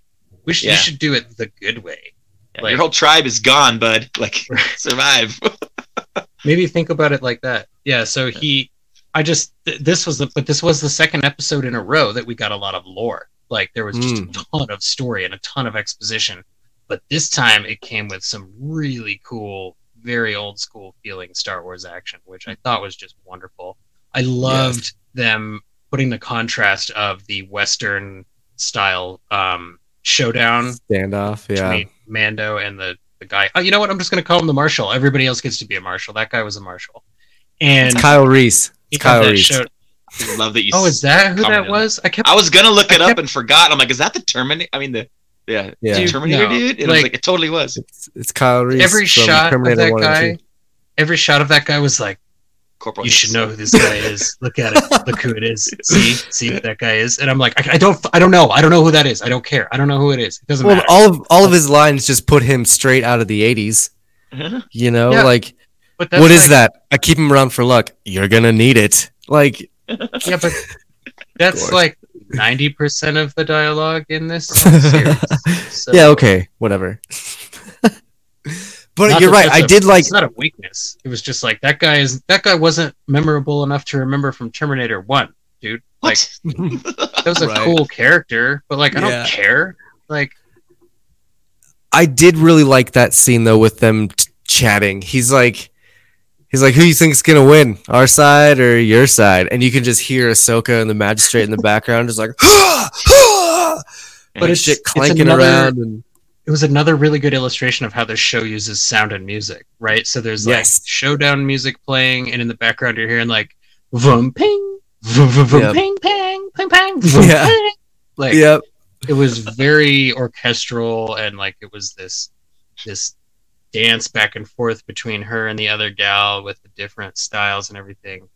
We should, Yeah. you should do it the good way." Yeah, Like- your whole tribe is gone, bud. Like, survive. maybe think about it like that yeah so he i just th- this was the but this was the second episode in a row that we got a lot of lore like there was just a ton of story and a ton of exposition but this time it came with some really cool very old school feeling star wars action which i thought was just wonderful i loved them putting the contrast of the western style um showdown Standoff, yeah. Mando and the the guy. Oh, you know what? I'm just gonna call him the marshal. Everybody else gets to be a marshal. That guy was a marshal. And It's Kyle Reese. he It's Kyle Reese. show- I love that you. Oh, is that who that was? I kept. I was gonna look it I up and forgot. I'm like, is that the Terminator? I mean, the yeah, Yeah. Dude, Terminator no. dude. And I was Like- like, it totally was. It's, it's Kyle Reese. every shot Terminator of that guy. Every shot of that guy was like, Corporal. you should know who this guy is. Look at it. Look who it is. See, see who that guy is. And I'm like, I, I don't, I don't know. I don't know who that is. I don't care. I don't know who it is. It doesn't Well, matter. all of all of his lines just put him straight out of the '80s. You know, Yeah. like but that's what is like- that? I keep him around for luck. You're gonna need it. Like, Yeah, but that's like ninety percent of the dialogue in this series. So- yeah, okay, whatever. But Not you're right. that's I a- did like. It's not a weakness. It was just like that guy is that guy wasn't memorable enough to remember from Terminator One, dude. Like What? that was a Right. cool character, but like I Yeah. don't care. Like I did really like that scene though with them t- chatting. He's like, he's like, who you think's gonna win, our side or your side? And you can just hear Ahsoka and the magistrate in the background, just like, But it's- shit it's clanking another- around. And it was another really good illustration of how the show uses sound and music, right? So there's like showdown music playing, and in the background you're hearing like vum ping, vum vum vum Yep. ping ping ping ping, vum, Yeah. ping. Like yep, it was very orchestral and like it was this this dance back and forth between her and the other gal with the different styles and everything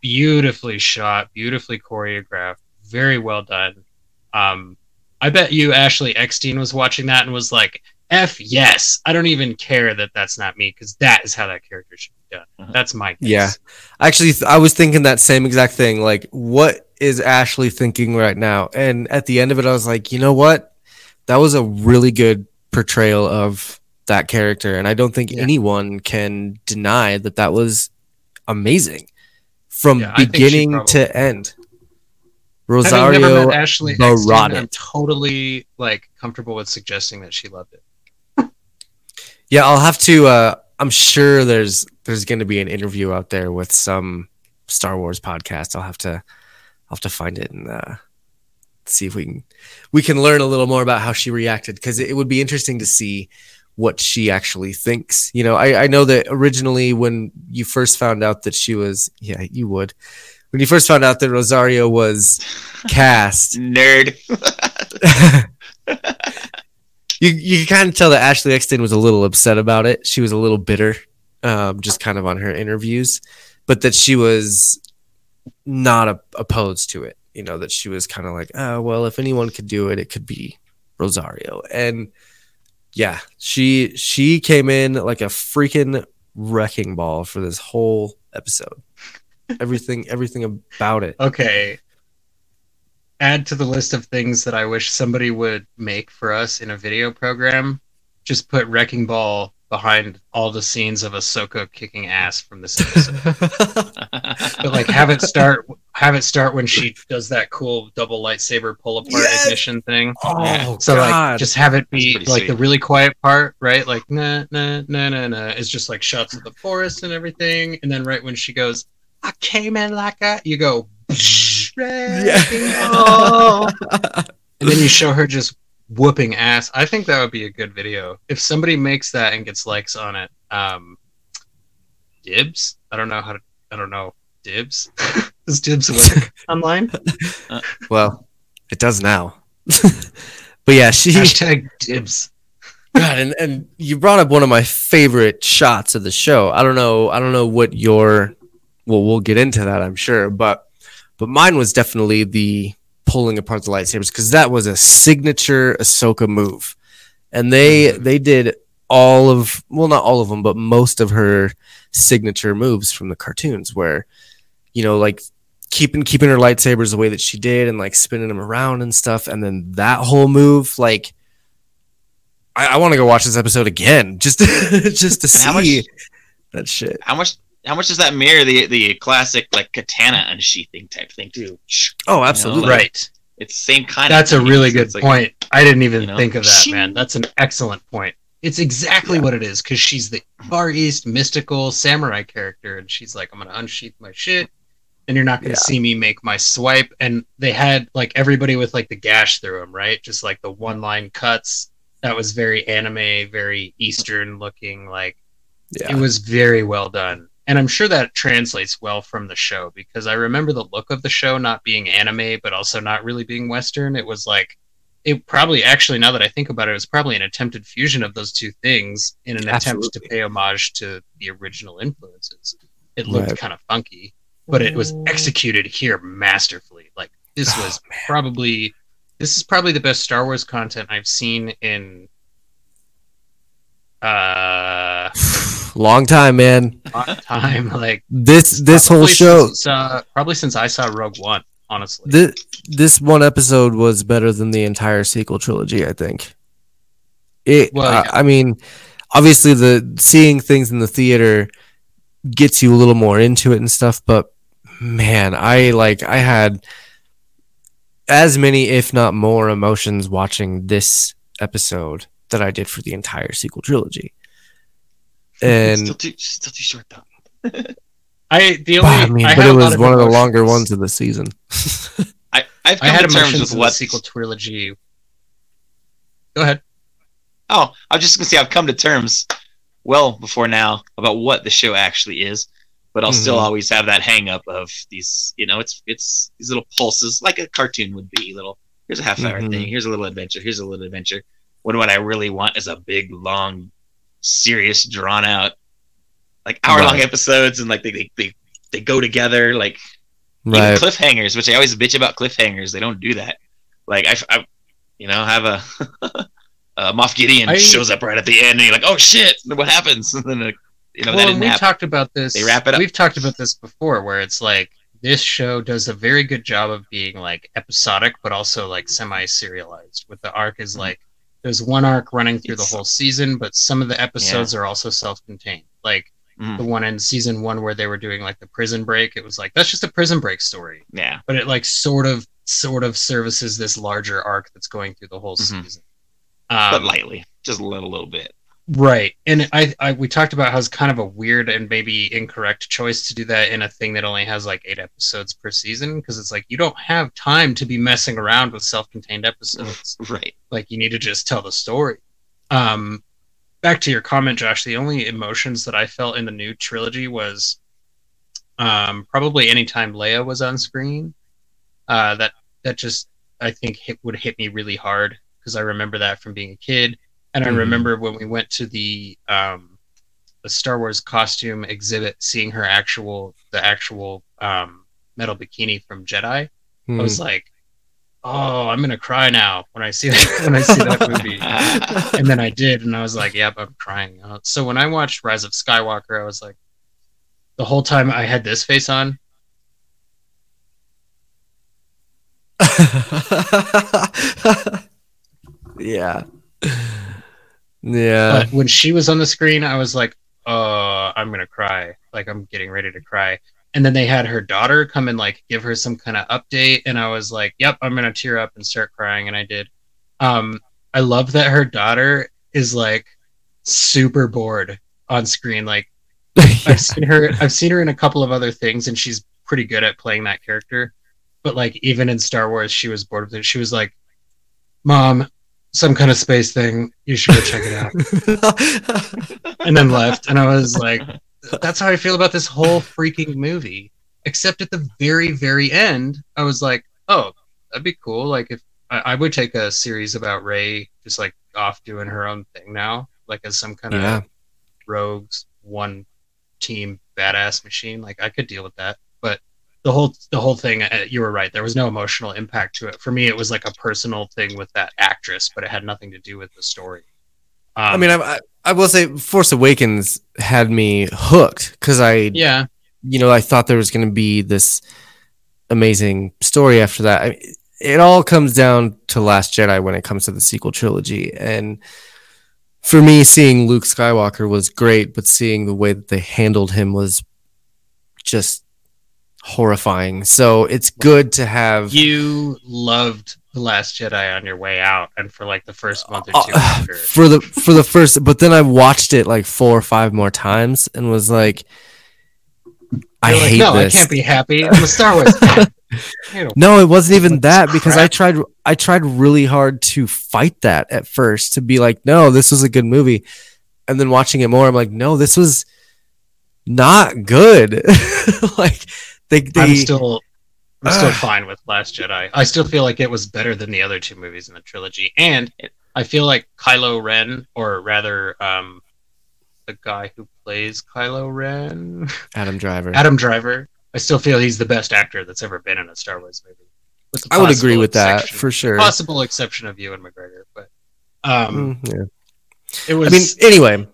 beautifully shot beautifully choreographed very well done um i bet you ashley eckstein was watching that and was like f yes i don't even care that that's not me because that is how that character should be done Mhm. that's my guess. Yeah. Actually, th- I was thinking that same exact thing. Like, what is Ashley thinking right now? And at the end of it, I was like, you know what? That was a really good portrayal of that character, and I don't think Yeah. anyone can deny that that was amazing from Yeah, I think she beginning to end. Never Rosario. met Ashley Eckstein, I'm totally like comfortable with suggesting that she loved it. Yeah, I'll have to. Uh, I'm sure there's there's going to be an interview out there with some Star Wars podcast. I'll have to I'll have to find it and uh, see if we can we can learn a little more about how she reacted because it would be interesting to see what she actually thinks. You know, I, I know that originally when you first found out that she was yeah you would when you first found out that Rosario was cast Nerd. you you can kind of tell that Ashley Eckstein was a little upset about it. She was a little bitter, um, just kind of on her interviews, but that she was not a, opposed to it. You know that she was kind of like, oh well, if anyone could do it, it could be Rosario. And yeah, she she came in like a freaking wrecking ball for this whole episode. Everything everything about it. Okay. Add to the list of things that I wish somebody would make for us in a video program. Just put Wrecking Ball behind all the scenes of Ahsoka kicking ass from this episode. but like have it start have it start when she does that cool double lightsaber pull apart Yes! ignition thing. oh So God. like just have it be like pretty the really quiet part, right? Like na na na na na is just like shots of the forest and everything, and then right when she goes, I came in like a you go wrecking ball. and then you show her just whooping ass. I think that would be a good video. If somebody makes that and gets likes on it, um dibs? I don't know how to I don't know. Dibs? Does dibs work online? well, it does now. but yeah, she Hashtag dibs. God, and, and you brought up one of my favorite shots of the show. I don't know, I don't know what your well, we'll get into that, I'm sure, but but mine was definitely the pulling apart the lightsabers because that was a signature Ahsoka move, and they mm-hmm. they did all of well, not all of them, but most of her signature moves from the cartoons, where you know, like keeping keeping her lightsabers the way that she did, and like spinning them around and stuff, and then that whole move, like. I, I want to go watch this episode again just just to And how see much- that shit. How much? How much does that mirror the the classic like katana unsheathing type thing too? Oh, absolutely. like- Right. It's the same kind. That's a of thing. really good it's like- point. I didn't even you know, think of that, shing. man. That's an excellent point. It's exactly Yeah. what it is because she's the Far East mystical samurai character, and she's like, "I'm gonna unsheath my shit, and you're not gonna Yeah. see me make my swipe." And they had like everybody with like the gash through them, right? Just like the one line cuts. That was very anime, very Eastern looking. Like Yeah. it was very well done. And I'm sure that translates well from the show because I remember the look of the show not being anime, but also not really being Western. It was like, it probably actually, now that I think about it, it was probably an attempted fusion of those two things in an attempt to pay homage to the original influences. It looked Right. kind of funky, but it was executed here masterfully. Like, this Oh, was probably. This is probably the best Star Wars content I've seen in uh Long time, man. long time. Like This this whole show, since, uh, probably since I saw Rogue One, honestly. this this one episode was better than the entire sequel trilogy. I think. It. Well, I- yeah. I mean, obviously, the seeing things in the theater gets you a little more into it and stuff. But man, I like I had as many, if not more, emotions watching this episode that I did for the entire sequel trilogy. And still too still too short though. I the only Wow, I mean, I but it was of one of the longer ones of the season. I I've I come had to terms with the what sequel trilogy. Go ahead. Oh, I'm just gonna say I've come to terms well before now about what the show actually is, but I'll still Mhm. always have that hang up of these, you know, it's it's these little pulses like a cartoon would be. Little here's a half hour Mhm. thing, here's a little adventure, here's a little adventure. When what I really want is a big, long, serious, drawn out, like hour long Right. episodes, and like they they, they they go together like Right. even cliffhangers, which I always bitch about cliffhangers. They don't do that. Like I, I you know, have a uh, Moff Gideon I- shows up right at the end, and you're like, oh shit, what happens? And then, you know, that well, didn't we've happen. talked about this. They wrap it up. We've talked about this before, where it's like this show does a very good job of being like episodic, but also like semi-serialized. With the arc is like there's one arc running through It's- the whole season, but some of the episodes are also self-contained. Like Mm. the one in season one where they were doing like the prison break, it was like that's just a prison break story. yeah, but it like sort of sort of services this larger arc that's going through the whole Mhm. season. but Um, lightly, just a little, little bit. Right. And I, I we talked about how it's kind of a weird and maybe incorrect choice to do that in a thing that only has like eight episodes per season because it's like you don't have time to be messing around with self-contained episodes. Right. like you need to just tell the story. Um back to your comment, Josh, the only emotions that I felt in the new trilogy was um probably anytime Leia was on screen. Uh that that just I think hit, would hit me really hard because I remember that from being a kid and I Mhm. remember when we went to the um the Star Wars costume exhibit seeing her actual the actual um metal bikini from Jedi. I was like, "Oh, I'm gonna cry now when I see when I see that movie." and then I did, and I was like, "Yep, I'm crying." Uh, so when I watched Rise of Skywalker, I was like, the whole time I had this face on. yeah. Yeah. But when she was on the screen, I was like, "Oh, I'm gonna cry!" Like I'm getting ready to cry. And then they had her daughter come and like give her some kind of update, and I was like, "Yep, I'm gonna tear up and start crying," and I did. Um, I love that her daughter is like super bored on screen. Like I've seen her. I've seen her in a couple of other things, and she's pretty good at playing that character. But like even in Star Wars, she was bored with it. She was like, "Mom, some kind of space thing. You should go check it out." and then left. And I was like, "That's how I feel about this whole freaking movie." Except at the very, very end, I was like, "Oh, that'd be cool. Like if I, I would take a series about Rey just like off doing her own thing now, like as some kind Yeah. of rogues one team badass machine. Like I could deal with that, the whole the whole thing, uh, you were right. There was no emotional impact to it. For me, it was like a personal thing with that actress, but it had nothing to do with the story. Um, I mean, I, I, will say Force Awakens had me hooked because I, yeah, you know, I thought there was going to be this amazing story after that. I, it all comes down to Last Jedi when it comes to the sequel trilogy. And for me, seeing Luke Skywalker was great, but seeing the way that they handled him was just horrifying. So it's good to have. you loved the Last Jedi on your way out, and for like the first month or two Uh, after. for the for the first but then I watched it like four or five more times and was like I You're like, hate no, this. I can't be happy. I'm a Star Wars fan. I don't- No, it wasn't even Like, that because I tried I tried really hard to fight that at first to be like, no, this was a good movie. And then watching it more, I'm like, no, this was not good. like they they I'm still I'm still fine with Last Jedi. I still feel like it was better than the other two movies in the trilogy, and I feel like Kylo Ren, or rather, um, the guy who plays Kylo Ren, Adam Driver. Adam Driver. I still feel he's the best actor that's ever been in a Star Wars movie. I would agree with that for sure. Possible exception of Ewan McGregor, but um, Mm, yeah. it was. I mean, anyway,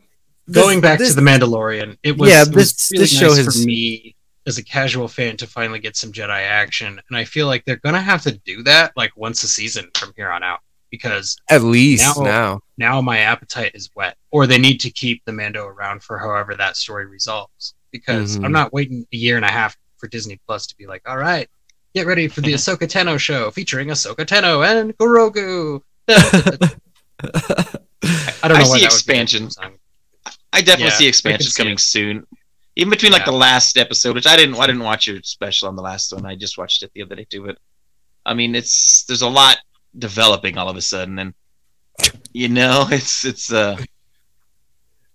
going this- back this- to the Mandalorian, it was Yeah, it was this- really this show nice has- for me as a casual fan to finally get some Jedi action, and I feel like they're gonna have to do that like once a season from here on out because at least now- now. now my appetite is whet, or they need to keep the Mando around for however that story resolves. Because Mhm. I'm not waiting a year and a half for Disney Plus to be like, all right, get ready for the Ahsoka Tano show featuring Ahsoka Tano and Grogu. I don't know I see that would be expansion. a song. I definitely Yeah, see expansions see coming it. soon. Even between like Yeah. the last episode, which I didn't, I didn't watch your special on the last one. I just watched it the other day too. But I mean, it's there's a lot developing all of a sudden, and you know, it's it's uh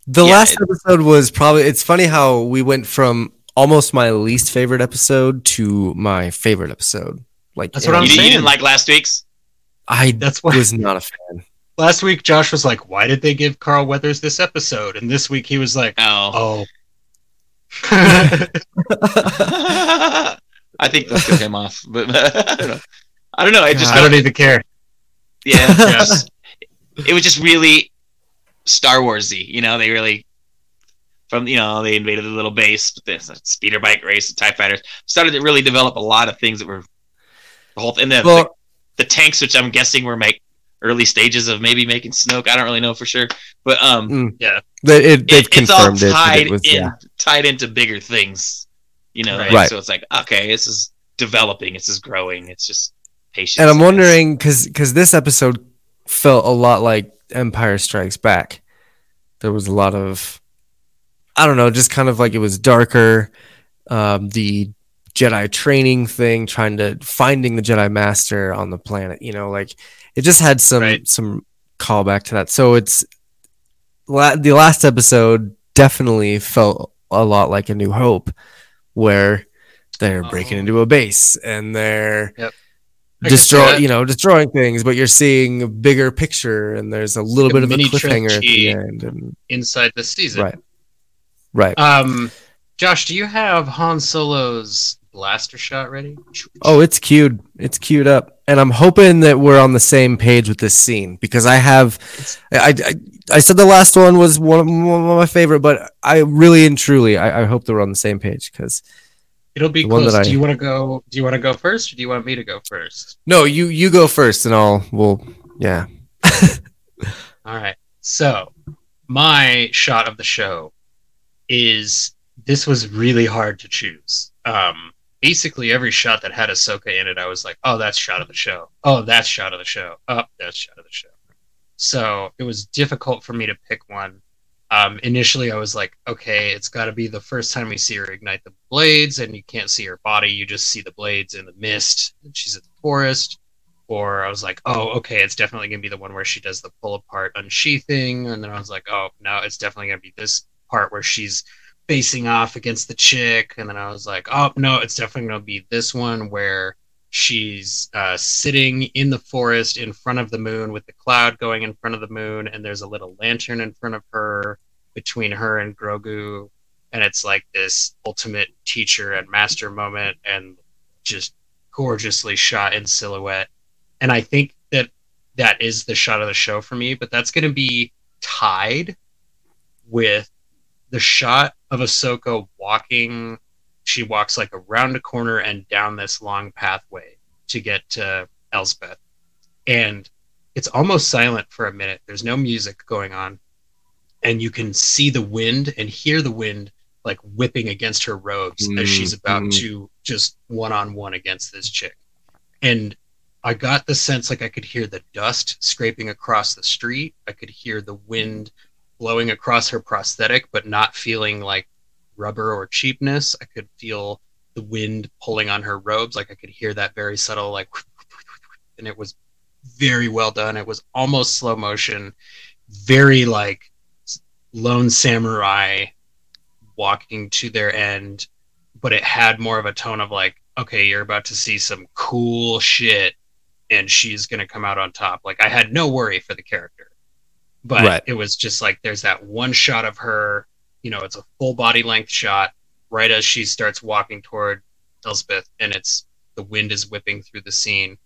The Yeah, last it- episode was probably it's funny how we went from almost my least favorite episode to my favorite episode. Like That's what I'm you, you saying. didn't like last week's. I That's why was not a fan. last week Josh was like, "Why did they give Carl Weathers this episode?" And this week he was like, Oh, "Oh." I think that took him off, but I don't know. I don't know. I just I don't even care. yeah, yes. it was just really Star Warsy. You know, they really from you know they invaded the little base, but this speeder bike race, the Tie Fighters started to really develop a lot of things that were the whole and then Well- the, the tanks, which I'm guessing were make early stages of maybe making Snoke. I don't really know for sure, but um, They- it, they've it, it's all confirmed it. tied it was, in, yeah. tied into bigger things. You know, Right. Right. so it's like okay, this is developing, this is growing, it's just patience. and I'm wondering because because this episode felt a lot like Empire Strikes Back. There was a lot of, I don't know, just kind of like it was darker. Um, the Jedi training thing, trying to finding the Jedi Master on the planet. You know, like it just had some Right. some callback to that. So it's la- the last episode definitely felt a lot like A New Hope, where they're breaking Oh. into a base and they're Yep. I can see destroy you know destroying things but you're seeing a bigger picture and there's a little a bit of a cliffhanger at the end and inside this season. right right Um, Josh, do you have Han Solo's blaster shot ready? oh it's queued it's queued up and i'm hoping that we're on the same page with this scene because i have i i, I said the last one was one of, one of my favorite but i really and truly i, I hope that we're on the same page because It'll be close. that I- Do you want to go? Do you want to go first, or do you want me to go first? no you you go first and i'll we'll yeah All right. So, my shot of the show is this was really hard to choose. Um, basically, every shot that had Ahsoka in it, I was like, "Oh, that's shot of the show. Oh, that's shot of the show. Oh, that's shot of the show." So it was difficult for me to pick one. Um, initially, I was like, "Okay, it's got to be the first time we see her ignite the blades, and you can't see her body; you just see the blades in the mist, and she's in the forest." or I was like, oh, okay, it's definitely gonna be the one where she does the pull apart unsheathing, and then I was like, oh no, it's definitely gonna be this part where she's facing off against the chick, and then I was like, oh no, it's definitely gonna be this one where she's uh, sitting in the forest in front of the moon with the cloud going in front of the moon, and there's a little lantern in front of her between her and Grogu, and it's like this ultimate teacher and master moment, and just gorgeously shot in silhouette and I think that that is the shot of the show for me. But that's going to be tied with the shot of Ahsoka walking. She walks like around a corner and down this long pathway to get to Elsbeth. and it's almost silent for a minute. There's no music going on, and you can see the wind and hear the wind like whipping against her robes as she's about Mm. to just one on one against this chick. And I got the sense like I could hear the dust scraping across the street. I could hear the wind blowing across her prosthetic, but not feeling like rubber or cheapness. I could feel the wind pulling on her robes. Like I could hear that very subtle, like, and it was very well done. It was almost slow motion, very like lone samurai walking to their end, but it had more of a tone of like, okay, you're about to see some cool shit and she's going to come out on top. Like I had no worry for the character. But Right. it was just like there's that one shot of her, you know, it's a full body length shot right as she starts walking toward Elsbeth and it's the wind is whipping through the scene.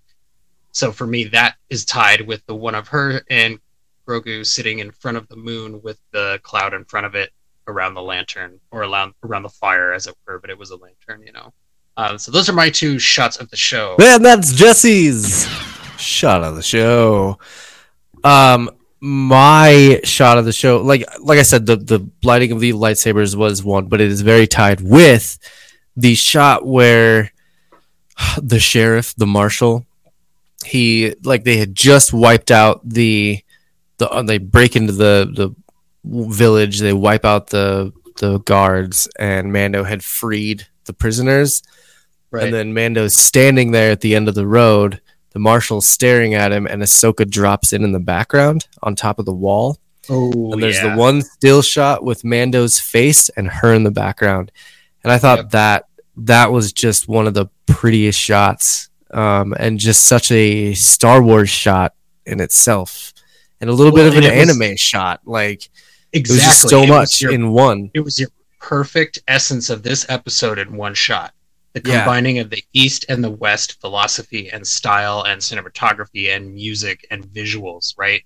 So for me that is tied with the one of her and Grogu sitting in front of the moon with the cloud in front of it around the lantern or around around the fire as it were, but it was a lantern, you know. Um, so those are my two shots of the show. Man, that's Jesse's shot of the show. Um, my shot of the show, like like I said, the the lighting of the lightsabers was one, but it is very tied with the shot where the sheriff, the marshal, he like they had just wiped out the the uh, they break into the the village, they wipe out the the guards, and Mando had freed the prisoners. Right. And then Mando's standing there at the end of the road. The marshal's staring at him, and Ahsoka drops in in the background on top of the wall. oh, and there's yeah. the one still shot with Mando's face and her in the background. And I thought Yep. that that was just one of the prettiest shots, um, and just such a Star Wars shot in itself, and a little Well, bit of an and it was- anime shot. Like exactly. it was just so It was much your- in one. it was your perfect essence of this episode in one shot. The Yeah. combining of the East and the West philosophy and style and cinematography and music and visuals, right?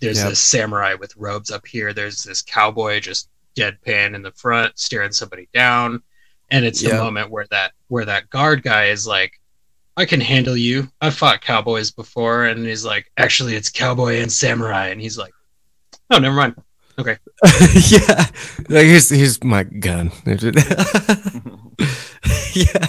There's Yep. this samurai with robes up here. There's this cowboy just deadpan in the front, staring somebody down. And it's the Yep. moment where that where that guard guy is like, I can handle you. I've fought cowboys before, and he's like, actually, it's cowboy and samurai, and he's like, oh, never mind. Okay. Yeah, like here's here's my gun. yeah.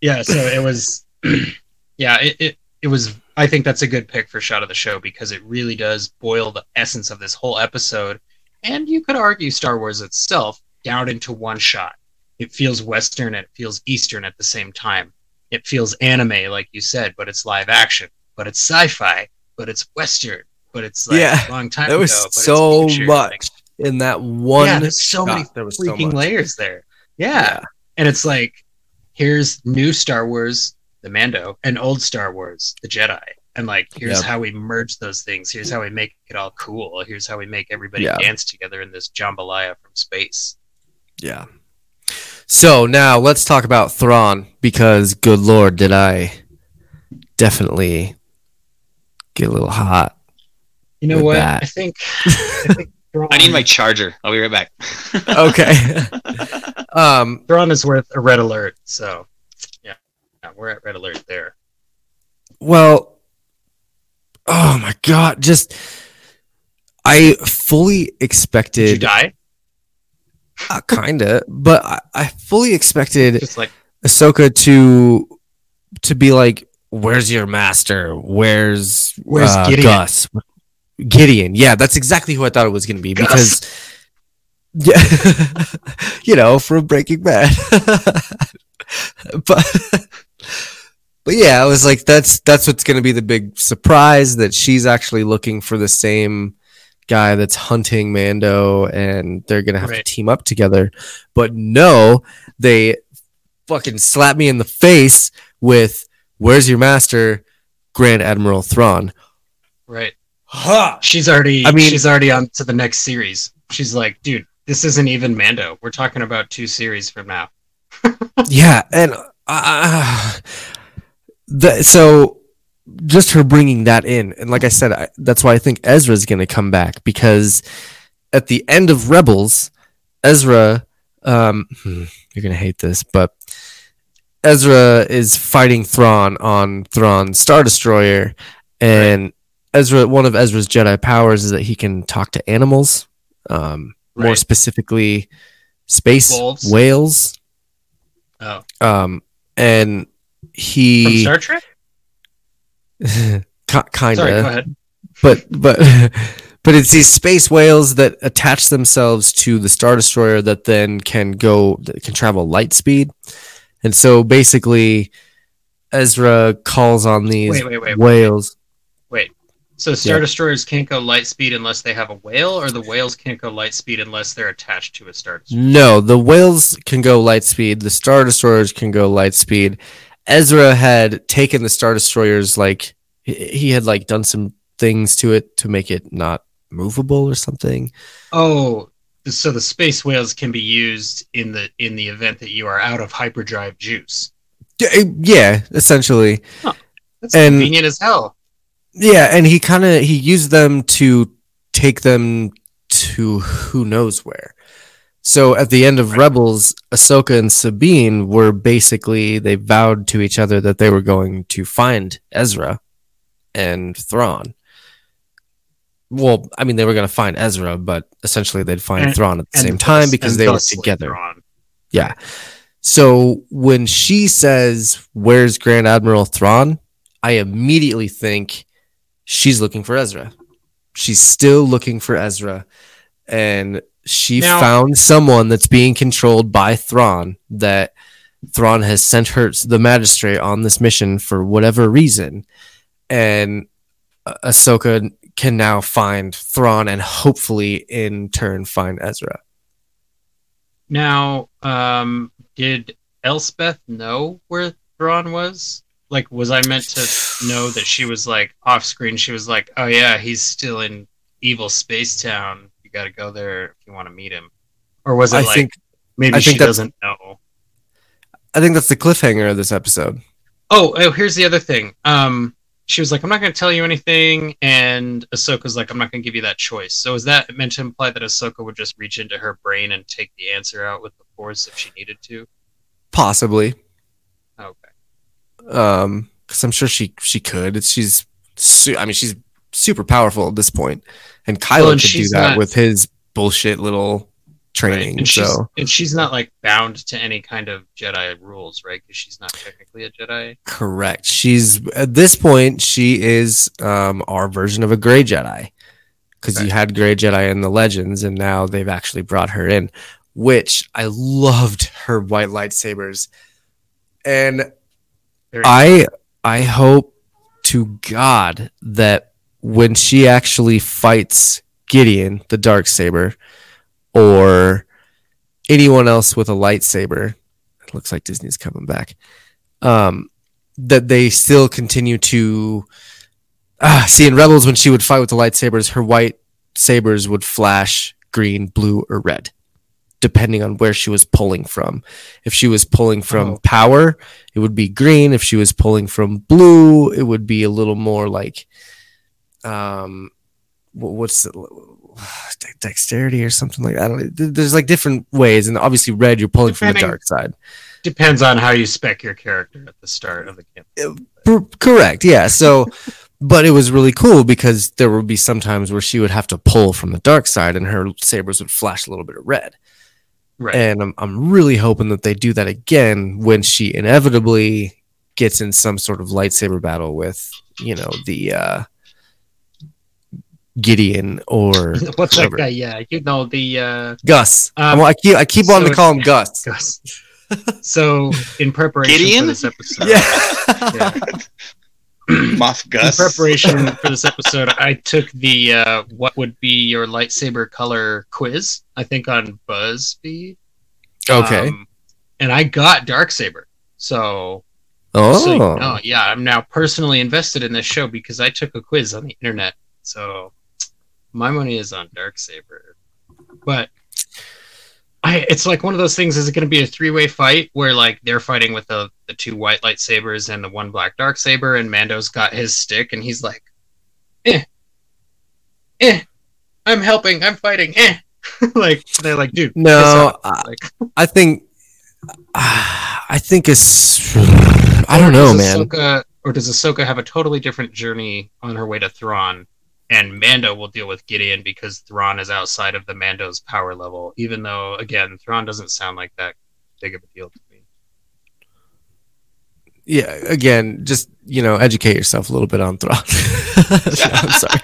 yeah so it was yeah, it, it it was. I think that's a good pick for shot of the show because it really does boil the essence of this whole episode, and you could argue Star Wars itself down into one shot. It feels Western and it feels Eastern at the same time. It feels anime, like you said, but it's live action. But it's sci-fi, but it's Western, but it's like Yeah, a long time There was ago. but it's so much in that one. yeah, there's so many shot. There was so freaking much. layers there. Yeah. And it's like, here's new Star Wars, the Mando, and old Star Wars, the Jedi. And like, here's Yep. how we merge those things. Here's how we make it all cool. Here's how we make everybody Yeah. dance together in this jambalaya from space. Yeah. So now let's talk about Thrawn because, good lord, did I definitely get a little hot. You know what? that. I think. I, think I need my charger. I'll be right back. Okay. um. Thrawn is worth a red alert. So, yeah, yeah we're at red alert there. Well. Oh my god! Just I fully Did expected, you die? uh, kinda, but I, I fully expected Just like, Ahsoka to to be like, "Where's your master? Where's Where's uh, Gideon?" Gus? Gideon? Yeah, that's exactly who I thought it was going to be Gus. because, yeah, you know, from Breaking Bad. but but yeah, I was like, that's that's what's going to be the big surprise that she's actually looking for the same guy that's hunting Mando, and they're going to have Right. to team up together. But no, they fucking slap me in the face with "Where's your master, Grand Admiral Thrawn?" right. She's already. I mean- she's already on to the next series. She's like, dude, this isn't even Mando. We're talking about two series from now. yeah, and uh, the, so just her bringing that in, and like I said, I, that's why I think Ezra's going to come back because at the end of Rebels, Ezra, um, hmm, you're going to hate this, but Ezra is fighting Thrawn on Thrawn's Star Destroyer, and Ezra, one of Ezra's Jedi powers is that he can talk to animals, um, more specifically, space Wolves. whales Oh, um and from he Star Trek. kind Sorry, go of ahead. but but but it's these space whales that attach themselves to the star destroyer that then can go that can travel light speed and so basically ezra calls on these whales. Wait, wait, wait, wait. So Star Yeah. Destroyers can't go light speed unless they have a whale, or the whales can't go light speed unless they're attached to a Star Destroyer. no the whales can go light speed the star destroyers can go light speed ezra had taken the star destroyers like he- had like done some things to it to make it not movable or something Oh, so the space whales can be used in the in the event that you are out of hyperdrive juice. Yeah, essentially. That's And- convenient as hell. Yeah, and he kind of he used them to take them to who knows where. So at the end of. Rebels, Ahsoka and Sabine were basically they vowed to each other that they were going to find Ezra and Thrawn. Well, I mean they were going to find Ezra, but essentially they'd find And- Thrawn at the same time thus- because they were together. Thrawn. Yeah. So when she says, Where's Grand Admiral Thrawn? I immediately think she's looking for Ezra. She's still looking for Ezra. And she Now- found someone that's being controlled by Thrawn that Thrawn has sent her, the magistrate, on this mission for whatever reason. And Ahsoka can now find Thrawn and hopefully in turn find Ezra. Now, um, did Elsbeth know where Thrawn was? Like, was I meant to know that she was like off screen? She was like, "Oh yeah, he's still in evil space town. You got to go there if you want to meet him." Or was it I like think maybe I she think that's- doesn't know? I think that's the cliffhanger of this episode. Oh, oh, here's the other thing. Um, she was like, "I'm not going to tell you anything," and Ahsoka's like, "I'm not going to give you that choice." So is that meant to imply that Ahsoka would just reach into her brain and take the answer out with the Force if she needed to? Possibly. Um, because I'm sure she she could. It's, she's, su- I mean, she's super powerful at this point, and Kylo Well, and could do that not- with his bullshit little training. And she's, and she's not like bound to any kind of Jedi rules, right? Because she's not technically a Jedi. correct. She's at this point she is um, our version of a gray Jedi because you had gray Jedi in the legends, and now they've actually brought her in, which I loved her white lightsabers, and I I hope to God that when she actually fights Gideon, the dark saber, or anyone else with a lightsaber, it looks like Disney's coming back. Um, that they still continue to ah, see in Rebels when she would fight with the lightsabers, her white sabers would flash green, blue, or red, depending on where she was pulling from. If she was pulling from Oh. power, it would be green. If she was pulling from blue, it would be a little more like, um, what's the de- dexterity or something like that. I don't, th- there's like different ways, and obviously red, you're pulling from the dark side. depends on how you spec your character at the start of the campaign. Per- correct, yeah. So, but it was really cool because there would be some times where she would have to pull from the dark side, and her sabers would flash a little bit of red. Right. And I'm I'm really hoping that they do that again when she inevitably gets in some sort of lightsaber battle with, you know, the uh Gideon or What's whoever. that guy? Yeah, you know the uh, Gus. Um, I'm- I keep I keep wanting so to call him Gus. Gus. So in preparation Gideon? for this episode, Yeah. yeah. Moff Gus. in preparation for this episode, I took the uh, what would be your lightsaber color quiz. I think on BuzzFeed. okay. Um, and I got dark saber. So, oh. so you know, yeah, I'm now personally invested in this show because I took a quiz on the internet. So my money is on dark saber. But I, it's like one of those things. Is it going to be a three-way fight where like they're fighting with the the two white lightsabers and the one black dark saber, and Mando's got his stick, and he's like, "Eh, eh, I'm helping, I'm fighting, eh." like they're like, "Dude, No, off." I, Like, I think I think it's I don't know, man. Ahsoka, or does Ahsoka have a totally different journey on her way to Thrawn? And Mando will deal with Gideon because Thrawn is outside of the Mando's power level. Even though, again, Thrawn doesn't sound like that big of a deal to me. Yeah, again, just you know, educate yourself a little bit on Thrawn. I'm sorry.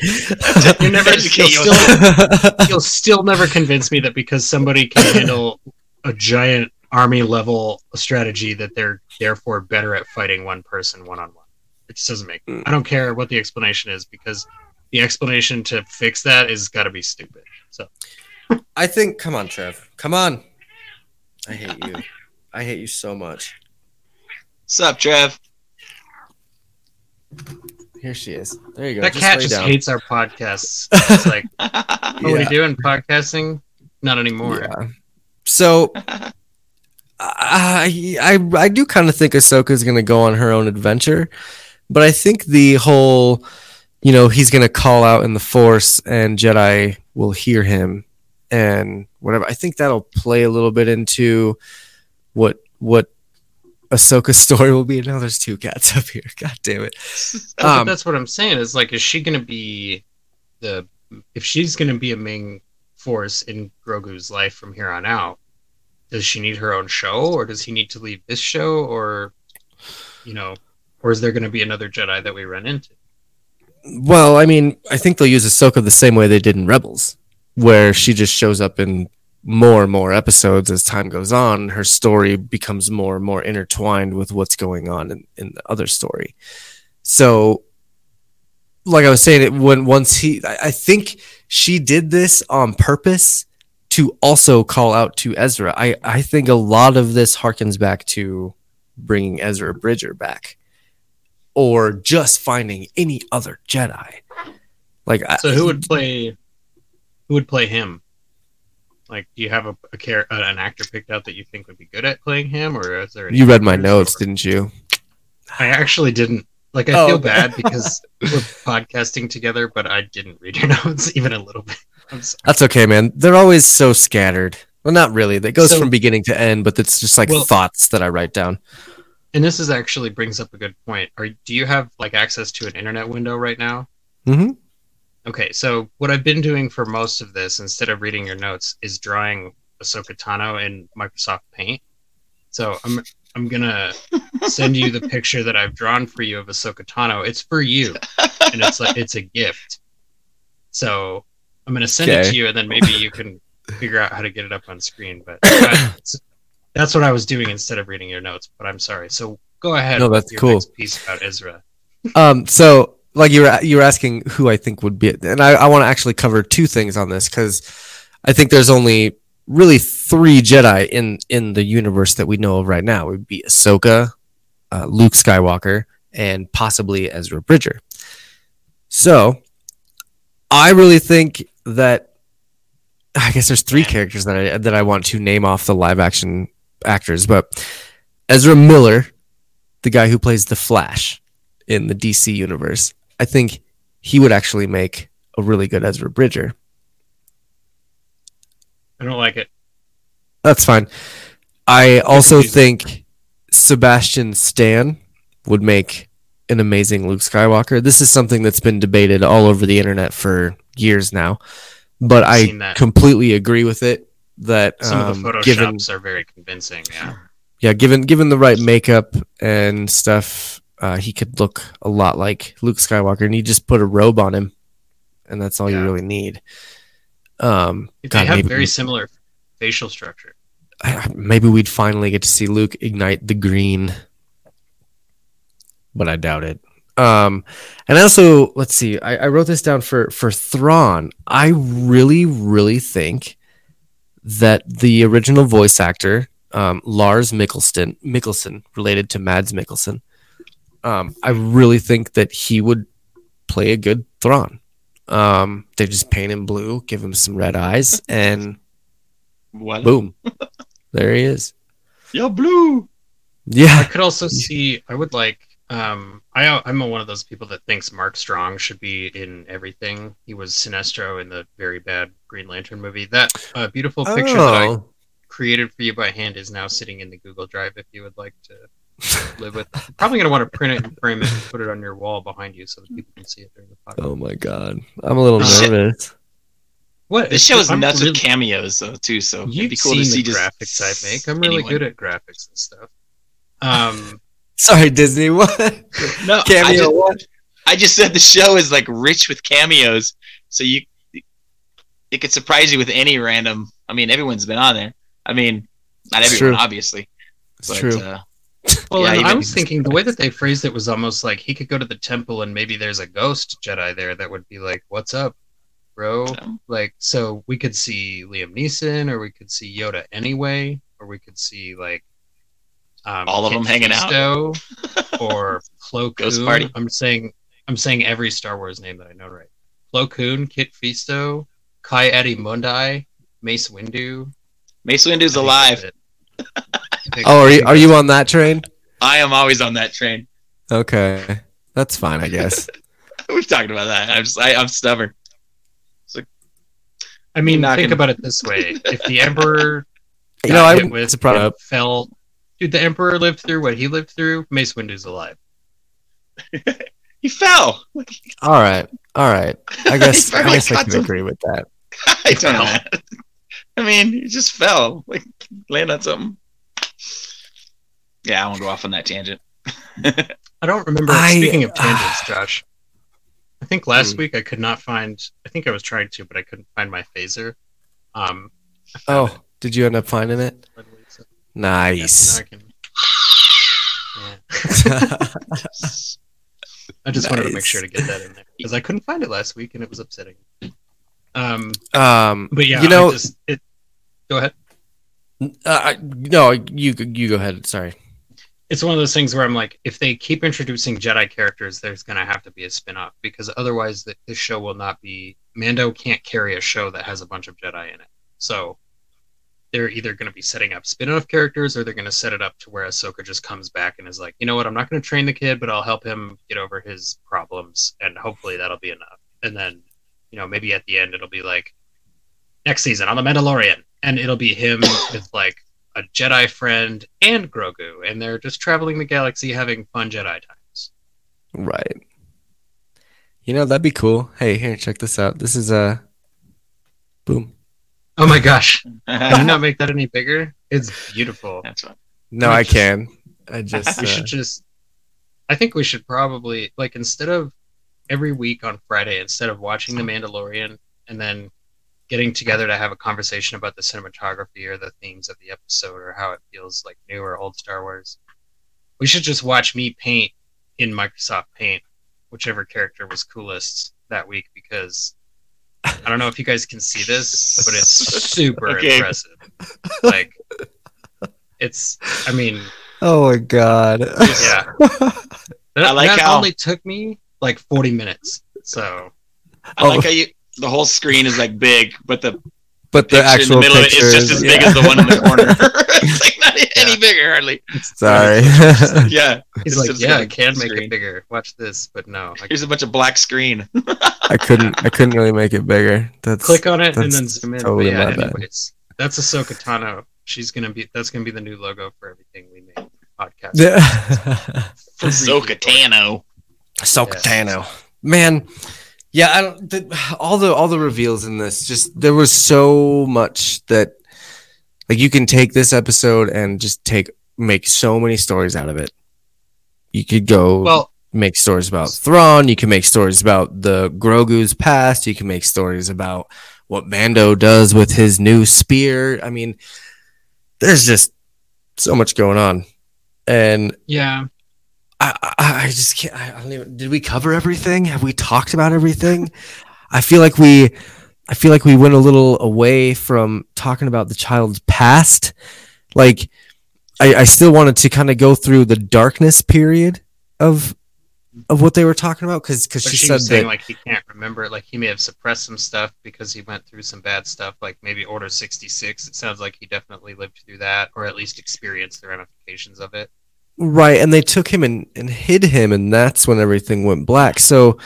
You're never Educate you'll yourself. still, you'll still never convince me that because somebody can handle a giant army level strategy that they're therefore better at fighting one person one on one. It just doesn't make. I mm. don't care what the explanation is because the explanation to fix that is got to be stupid. So I think. Come on, Trev. Come on. I hate you. I hate you so much. What's up, Trev? Here she is. There you go. that Just cat just down. hates our podcasts. It's like, oh, what are we doing podcasting? Not anymore. Yeah. So I I I do kind of think Ahsoka is going to go on her own adventure, but I think the whole, you know, he's going to call out in the Force and Jedi will hear him and whatever. I think that'll play a little bit into what what Ahsoka's story will be. Now there's two cats up here. God damn it. Um, that's what I'm saying. Is like, is she going to be the? If she's going to be a main force in Grogu's life from here on out, does she need her own show, or does he need to leave this show, or you know, or is there going to be another Jedi that we run into? Well, I mean, I think they'll use Ahsoka the same way they did in Rebels, where she just shows up in more and more episodes as time goes on. Her story becomes more and more intertwined with what's going on in, in the other story. So, like I was saying, it when once he, I, I think she did this on purpose to also call out to Ezra. I, I think a lot of this harkens back to bringing Ezra Bridger back or just finding any other Jedi. Like, I- So who would play? Who would play him? Like, do you have a, a uh, an actor picked out that you think would be good at playing him, or is there? you read my notes, didn't you? I actually didn't. Like, I Oh, feel bad because we're podcasting together, but I didn't read your notes even a little bit. That's okay, man. They're always so scattered. Well, not really. That goes So- from beginning to end, but it's just like Well- thoughts that I write down. And this is actually brings up a good point. Are do you have like access to an internet window right now? Mhm. Okay, so what I've been doing for most of this, instead of reading your notes, is drawing Ahsoka Tano in Microsoft Paint. So I'm I'm gonna send you the picture that I've drawn for you of Ahsoka Tano. It's for you, and it's like it's a gift. So I'm gonna send it to you, and then maybe you can figure out how to get it up on screen. But that's, that's what I was doing instead of reading your notes. But I'm sorry. So go ahead. No, with that's cool. next Piece about Ezra. Um, so like you were you were asking who I think would be, and I, I want to actually cover two things on this because I think there's only really three Jedi in in the universe that we know of right now. It would be Ahsoka, uh, Luke Skywalker, and possibly Ezra Bridger. So I really think that I guess there's three characters that I that I want to name off the live action actors, but Ezra Miller, the guy who plays the Flash in the DC universe, I think he would actually make a really good Ezra Bridger. I don't like it. That's fine. I also think Sebastian Stan would make an amazing Luke Skywalker. This is something that's been debated all over the internet for years now, but I completely agree with it. That Some um, of the photoshops given are very convincing. Yeah. yeah, given given the right makeup and stuff, uh, he could look a lot like Luke Skywalker, and you just put a robe on him, and that's all you really need. Um, They God, have maybe, very similar facial structure. I- maybe we'd finally get to see Luke ignite the green, but I doubt it. Um, and also, let's see, I, I wrote this down for for Thrawn. I really, really think that the original voice actor, um, Lars Mikkelsen, Mikkelsen, related to Mads Mikkelsen, um, I really think that he would play a good Thrawn. Um, they just paint him blue, give him some red eyes, and What? boom, there he is. Yo, blue. Yeah. I could also see. I would like. Um, I I'm one of those people that thinks Mark Strong should be in everything. He was Sinestro in the very bad Green Lantern movie. That uh, beautiful picture that I Oh, created for you by hand is now sitting in the Google Drive. If you would like to live with, You're probably gonna want to print it and frame it and put it on your wall behind you so that people can see it during the podcast. oh my god, I'm a little Shit. nervous. What This show is I'm nuts really- with cameos though too. So You've it'd be cool seen to see the just graphics I make. I'm really anyone. good at graphics and stuff. Um, Sorry, Disney. What No, I just, What? I just said the show is like rich with cameos, so you it could surprise you with any random. I mean, everyone's been on there. I mean, not It's everyone, true. obviously. It's but, true. Uh, Well, Yeah, and I was thinking the way that they phrased it was almost like he could go to the temple and maybe there's a ghost Jedi there that would be like, "What's up, bro?" so, Like, so we could see Liam Neeson, or we could see Yoda anyway, or we could see like um, All of Kit them hanging out. Or Plo Ghost Koon. party. I'm saying I'm saying every Star Wars name that I know right. Plo Koon, Kit Fisto, Ki-Adi-Mundi, Mace Windu. Mace Windu's I think that's alive. it. I think- Oh, are you are you on that train? I am always on that train. Okay, that's fine, I guess. We've talked about that. I'm just, I, I'm stubborn. Like, I mean, think gonna- about it this way: if the Emperor You know, I hit wouldn't with surprise fell, dude, the Emperor lived through what he lived through. Mace Windu's alive. He fell. All right, all right. I guess I probably guess I can some- agree with that. I don't know. I mean, he just fell. Like land on something. Yeah, I won't go off on that tangent. I don't remember. I- speaking of tangents, Josh, I think last Hmm. week I could not find. I think I was trying to, but I couldn't find my phaser. Um, Oh, did you end up finding it? Yeah, so Nice. I can- Yeah. I just wanted to make sure to get that in there because I couldn't find it last week and it was upsetting. Um, um, but yeah, you know, I just, it. Go ahead. uh, no, you you go ahead. Sorry. it's one of those things where I'm like, if they keep introducing Jedi characters, there's going to have to be a spin off because otherwise, the, this show will not be. Mando can't carry a show that has a bunch of Jedi in it. So they're either going to be setting up spin off characters or they're going to set it up to where Ahsoka just comes back and is like, you know what, I'm not going to train the kid, but I'll help him get over his problems. And hopefully that'll be enough. And then, you know, maybe at the end, it'll be like, next season on The Mandalorian. And it'll be him with like a Jedi friend and Grogu, and they're just traveling the galaxy having fun Jedi times. Right. You know that'd be cool. Hey, here, check this out. This is a boom. Oh my gosh! Can you not make that any bigger? It's beautiful. That's fine. No, I can. I just. we uh, should just i think we should probably like instead of every week on friday instead of watching the mandalorian and then getting together to have a conversation about the cinematography or the themes of the episode or how it feels like new or old star wars we should just watch me paint in microsoft paint whichever character was coolest that week because i don't know if you guys can see this but it's super Okay. impressive like it's i mean Oh my god. yeah. That, I like that how- only took me like 40 minutes. So I like Oh. how you the whole screen is like big, but the but the picture in the actual middle of it picture is just as big yeah. as the one in the corner. it's like not any bigger hardly. Sorry. Yeah. he's It's like, yeah, like I can make screen. it bigger. Watch this, but no. I Here's a bunch of black screen. I couldn't. I couldn't really make it bigger. That's click on it and then zoom in. totally but yeah, my bad. anyways, that's Ahsoka Tano. She's gonna be. That's gonna be the new logo for everything we make. Podcast. Yeah. For Ahsoka. Tano. Ahsoka Yeah. Tano. Man, yeah, I don't. The, all the all the reveals in this, just there was so much that, like, you can take this episode and just take make so many stories out of it. You could go Well, make stories about Thrawn. You can make stories about the Grogu's past. You can make stories about what Mando does with his new spear. I mean, there's just so much going on, and yeah. I, just can't. I, I don't even. Did we cover everything? Have we talked about everything? I feel like we, I feel like we went a little away from talking about the child's past. Like, I, I still wanted to kind of go through the darkness period of, of what they were talking about because because she, she, said saying that like he can't remember. it Like he may have suppressed some stuff because he went through some bad stuff. Like maybe Order sixty six. It sounds like he definitely lived through that, or at least experienced the ramifications of it. Right, and they took him and, and hid him, and that's when everything went black. So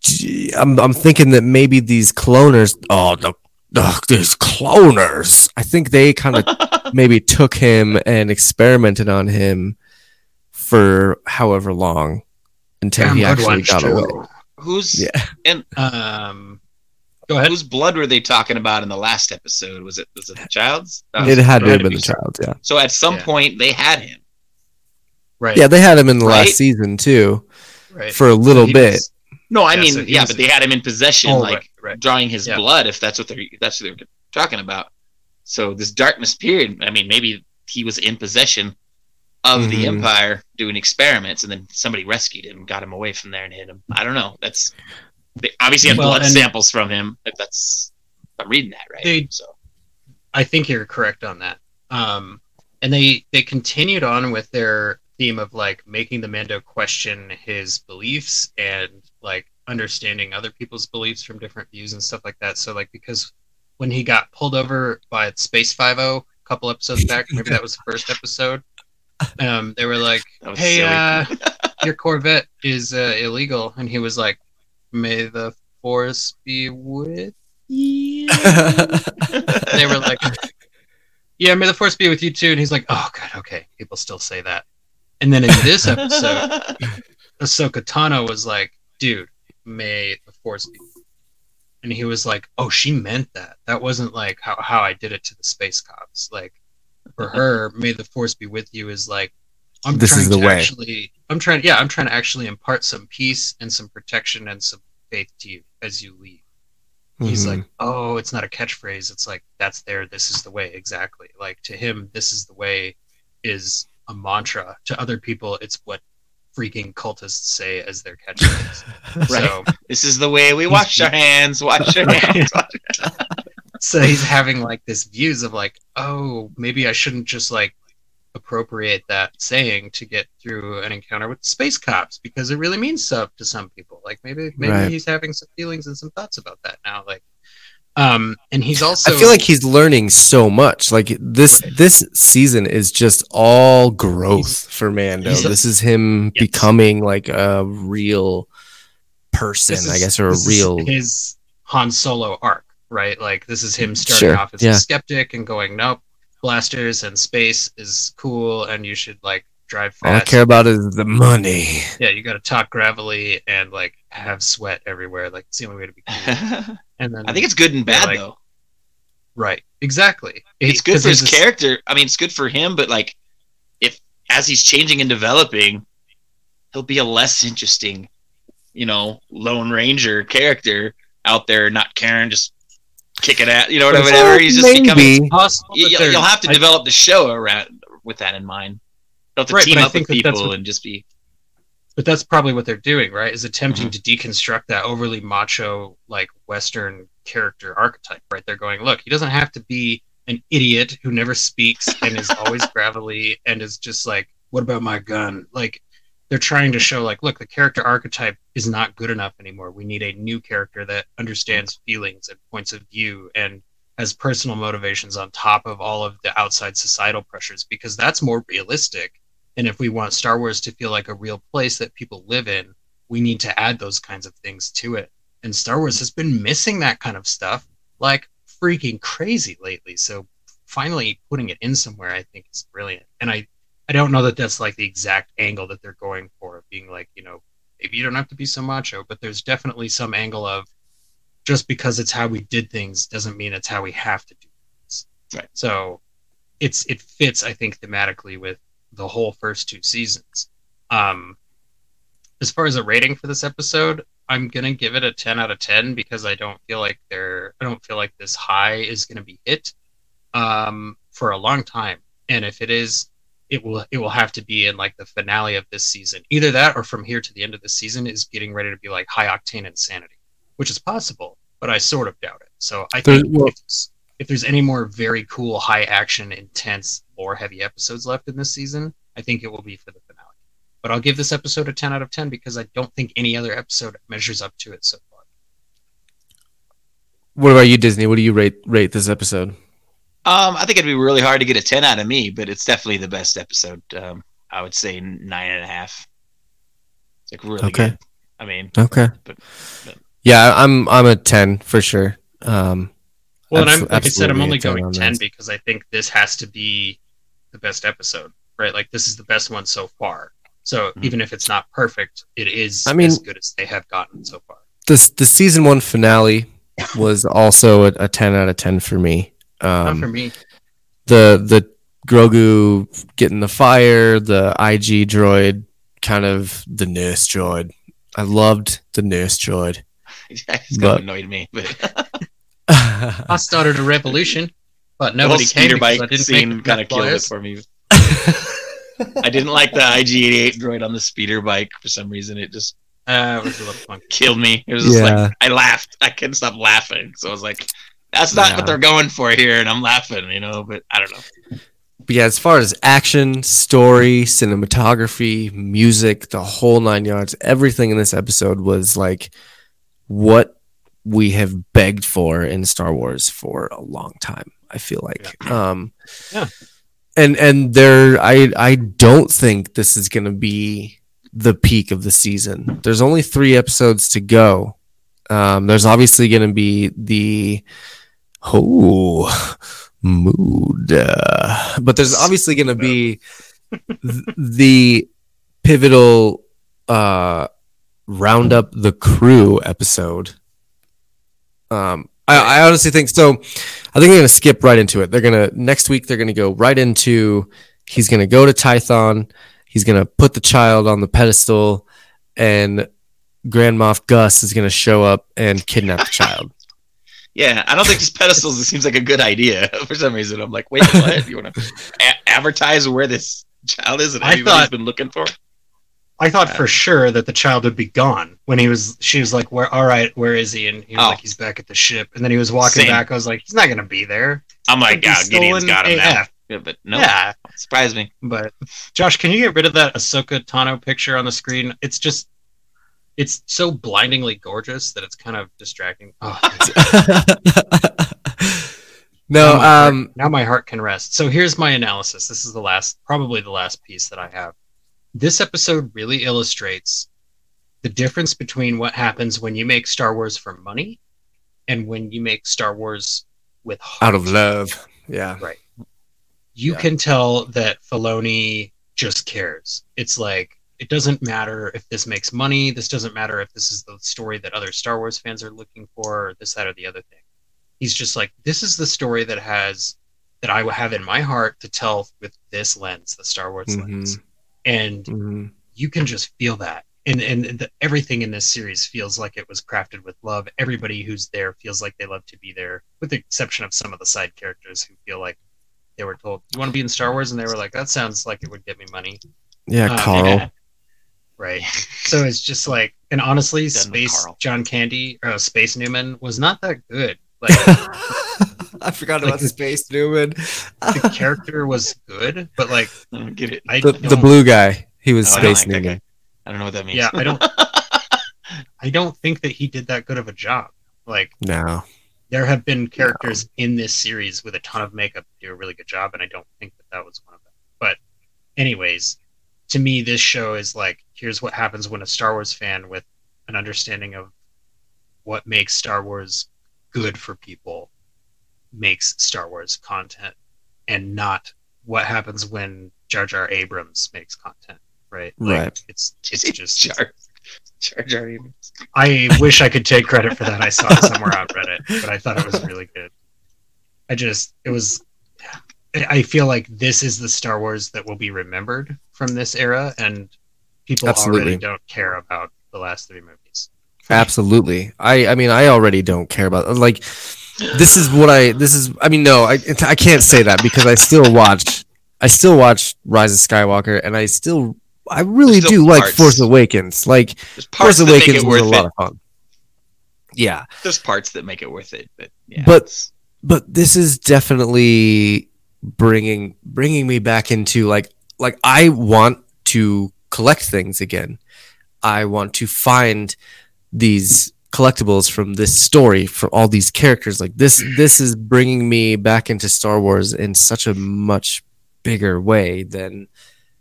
gee, I'm I'm thinking that maybe these cloners, oh the, ugh, these cloners, I think they kind of maybe took him and experimented on him for however long until he actually got away. Who's Yeah. and Um, go ahead. whose blood were they talking about in the last episode? Was it was it the child's? That It had to have been the so. child, yeah. So at some Yeah. point they had him. Right. Yeah, they had him in the Right? last season too Right. for a little He bit. was- No, I Yeah, mean, so yeah, was- but they had him in possession, oh, like right, right. drawing his Yeah. blood. If that's what they're that's what they're talking about. So this darkness period. I mean, maybe he was in possession of the Mhm. empire doing experiments, and then somebody rescued him, got him away from there, and hit him. I don't know. That's they obviously had Well, blood samples from him. If that's I'm reading that right. They- so I think you're correct on that. Um, and they they continued on with their theme of like making the Mando question his beliefs and like understanding other people's beliefs from different views and stuff like that. So like because when he got pulled over by Space Five O a couple episodes back, maybe that was the first episode. Um, they were like, "Hey, uh, your Corvette is uh, illegal," and he was like, "May the Force be with you." they were like, "Yeah, may the force be with you too." And he's like, "Oh god, okay." People still say that. And then in this episode, Ahsoka Tano was like, "Dude, may the force be." And he was like, "Oh, she meant that. That wasn't like how how I did it to the space cops. Like for her, may the force be with you is like." I'm This trying is the to way. actually I'm trying yeah, I'm trying to actually impart some peace and some protection and some faith to you as you leave he's Mhm. like oh it's not a catchphrase it's like that's there this is the way exactly like to him this is the way is a mantra to other people it's what freaking cultists say as their catchphrase Right. so this is the way we wash our hands. Wash our hands. so he's having like this views of like oh maybe i shouldn't just like appropriate that saying to get through an encounter with the space cops because it really means stuff to some people like maybe maybe Right. he's having some feelings and some thoughts about that now like um and he's also I feel like he's learning so much. Like this this season is just all growth for Mando. a- this is him Yes. becoming like a real person, this I guess, or a real his Han Solo arc, right? Like this is him starting Sure, off as yeah. a skeptic and going, nope, blasters and space is cool, and you should like drive all I care about is the money. yeah, you got to talk gravelly and like have sweat everywhere. Like it's the only way to be cool. And then I think it's good and bad like- though. Right. Exactly. it's good for his character. I mean, it's good for him, but like, if as he's changing and developing, he'll be a less interesting, you know, Lone Ranger character out there, not caring, just kicking at, you know, Well, whatever. He's just becoming. maybe. Possible you, you'll have to I- develop the show around with that in mind. You'll have to Right, team up with think that that's people and just be. But that's probably what they're doing, right? Is attempting Mm-hmm. to deconstruct that overly macho, like Western character archetype, right? They're going, look, he doesn't have to be an idiot who never speaks and is always gravelly and is just like, what about my gun? Like, they're trying to show, like, look, the character archetype is not good enough anymore. We need a new character that understands feelings and points of view and has personal motivations on top of all of the outside societal pressures because that's more realistic and if we want Star Wars to feel like a real place that people live in, we need to add those kinds of things to it. And Star Wars has been missing that kind of stuff like freaking crazy lately. So finally putting it in somewhere, I think, is brilliant. And I, I don't know that that's like the exact angle that they're going for, being like, you know, maybe you don't have to be so macho, but there's definitely some angle of just because it's how we did things doesn't mean it's how we have to do things. Right. So it's it fits, I think, thematically with the whole first two seasons. Um, as far as a rating for this episode, I'm gonna give it a 10 out of 10 because I don't feel like they're I don't feel like this high is gonna be hit um, for a long time. And if it is, it will it will have to be in like the finale of this season. Either that or from here to the end of the season is getting ready to be like high octane insanity, which is possible, but I sort of doubt it. So I There- think well- if, if there's any more very cool, high action, intense, lore heavy episodes left in this season, I think it will be for the finale. But I'll give this episode a 10 out of 10 because I don't think any other episode measures up to it so far. What about you, Disney? What do you rate rate this episode? Um, I think it'd be really hard to get a ten out of me, but it's definitely the best episode. Um, I would say nine and a half. It's like really Okay. good. I mean, Okay. But- but- Yeah, I'm I'm a ten for sure. Um, Well, and I'm, like I said, I'm only going on 10 this. because I think this has to be the best episode, right? Like, this is the best one so far. So Mhm. even if it's not perfect, it is I mean- as good as they have gotten so far. this the season one finale was also a, a ten out of ten for me. not for Um, me. the the Grogu getting the fire, the IG droid, kind of the nurse droid. I loved the nurse droid. it's kind But- of annoyed me. But I started a revolution, but the whole nobody came speeder I bike didn't scene kind of killed it for me. I didn't like the IG88 droid on the speeder bike for some reason. It just Uh, it was a little funky. killed me. It was just Yeah. like I laughed. I couldn't stop laughing. So I was like, "That's not Yeah. what they're going for here," and I'm laughing, you know. But I don't know. But yeah, as far as action, story, cinematography, music, the whole nine yards, everything in this episode was like what we have begged for in Star Wars for a long time. I feel like, um, Yeah. and and there, I I don't think this is gonna be the peak of the season. There's only three episodes to go. Um, there's obviously gonna be the oh mood. Uh, but there's obviously going to be th- the pivotal uh, roundup the crew episode. Um, I, I honestly think so. I think they're going to skip right into it. They're going to next week. They're going to go right into. He's going to go to Tython. He's going to put the child on the pedestal, and Grand Moff Gus is going to show up and kidnap the child. Yeah, I don't think this pedestals seems like a good idea for some reason. I'm like, wait, what? You want to a- advertise where this child is and I everybody's thought- been looking for? I thought for sure that the child would be gone when he was. She was like, "Where? All right, where is he?" And he was Oh. like, "He's back at the ship." And then he was walking Same. back. I was like, "He's not gonna be there." I'm like, He'd be yeah, Gideon's stolen got him now. Yeah, but no, Yeah, surprise me. but Josh, can you get rid of that Ahsoka Tano picture on the screen? It's just, it's so blindingly gorgeous that it's kind of distracting. Oh, no, now, my heart, um, now my heart can rest. So here's my analysis. This is the last, probably the last piece that I have. This episode really illustrates the difference between what happens when you make Star Wars for money and when you make Star Wars with heart. out of love. Yeah. Right. You Yeah. can tell that Filoni just cares. It's like it doesn't matter if this makes money. This doesn't matter if this is the story that other Star Wars fans are looking for, or this, that, or the other thing. he's just like, this is the story that has that I have in my heart to tell with this lens, the Star Wars Mhm. lens, and Mhm. you can just feel that. And and the, everything in this series feels like it was crafted with love. Everybody who's there feels like they love to be there, with the exception of some of the side characters who feel like they were told, "You want to be in Star Wars," and they were like, "That sounds like it would get me money." Yeah, Um, Carl. right? So it's just like, and honestly, Done Space John Candy, uh, Space Newman was not that good. Like I forgot like about the- Space Newman. the character was good, but like I don't get it. I the, don't, the blue guy. He was Oh, I Space like Newman. I don't know what that means. yeah, I don't, I don't think that he did that good of a job. Like No. there have been characters in this series with a ton of makeup do a really good job, and I don't think that that was one of them. But, anyways, to me, this show is like here's what happens when a Star Wars fan with an understanding of what makes Star Wars good for people makes Star Wars content, and not what happens when Jar Jar Abrams makes content. Right? Right. It's it's just Jar Jar Jar Abrams. I wish I could take credit for that. I saw it somewhere on Reddit, but I thought it was really good. I just, it was, I I feel like this is the Star Wars that will be remembered from this era, and people Absolutely. already don't care about the last three movies. Absolutely. I I mean I already don't care about like this is what I this is I mean no I I can't say that because I still watch I still watch Rise of Skywalker and I still I really do like. Force Awakens. Like Force Awakens was a lot it. of fun. Yeah. There's parts that make it worth it, but yeah. But- but this is definitely bringing bringing me back into like like I want to collect things again. I want to find these collectibles from this story for all these characters like this this is bringing me back into Star Wars in such a much bigger way than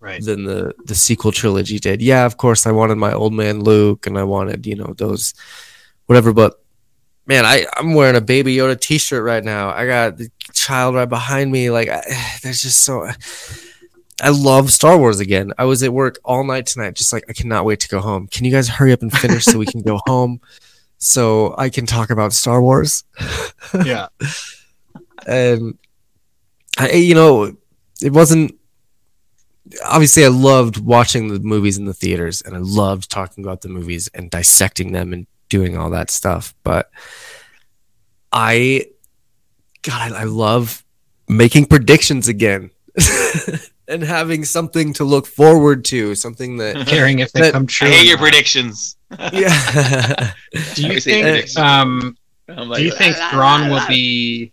Right. than the the sequel trilogy did. Yeah, of course I wanted my old man Luke and I wanted, you know, those whatever, but man, I I'm wearing a baby Yoda t-shirt right now. I got the child right behind me like I, there's just so I love Star Wars again. I was at work all night tonight just like I cannot wait to go home. Can you guys hurry up and finish so we can go home so I can talk about Star Wars? Yeah. and I, you know, it wasn't. Obviously, I loved watching the movies in the theaters, and I loved talking about the movies and dissecting them and doing all that stuff. But I, God, I, I love making predictions again and having something to look forward to, something that, Caring if they That- come true. I hate your not. predictions. yeah, Do you think, predictions. um, like, do you think "La, la, Thrawn will be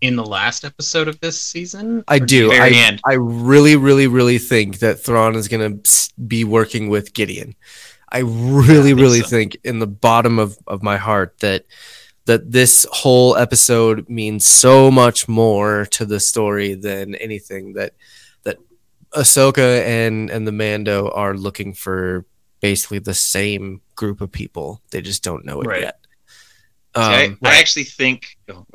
in the last episode of this season? I do. I, end. I really, really, really think that Thrawn is going to be working with Gideon. I really, think really so. think in the bottom of, of my heart that that this whole episode means so much more to the story than anything that that Ahsoka and and the Mando are looking for basically the same group of people. They just don't know it Right. yet. See, I, Um, I actually think. Oh.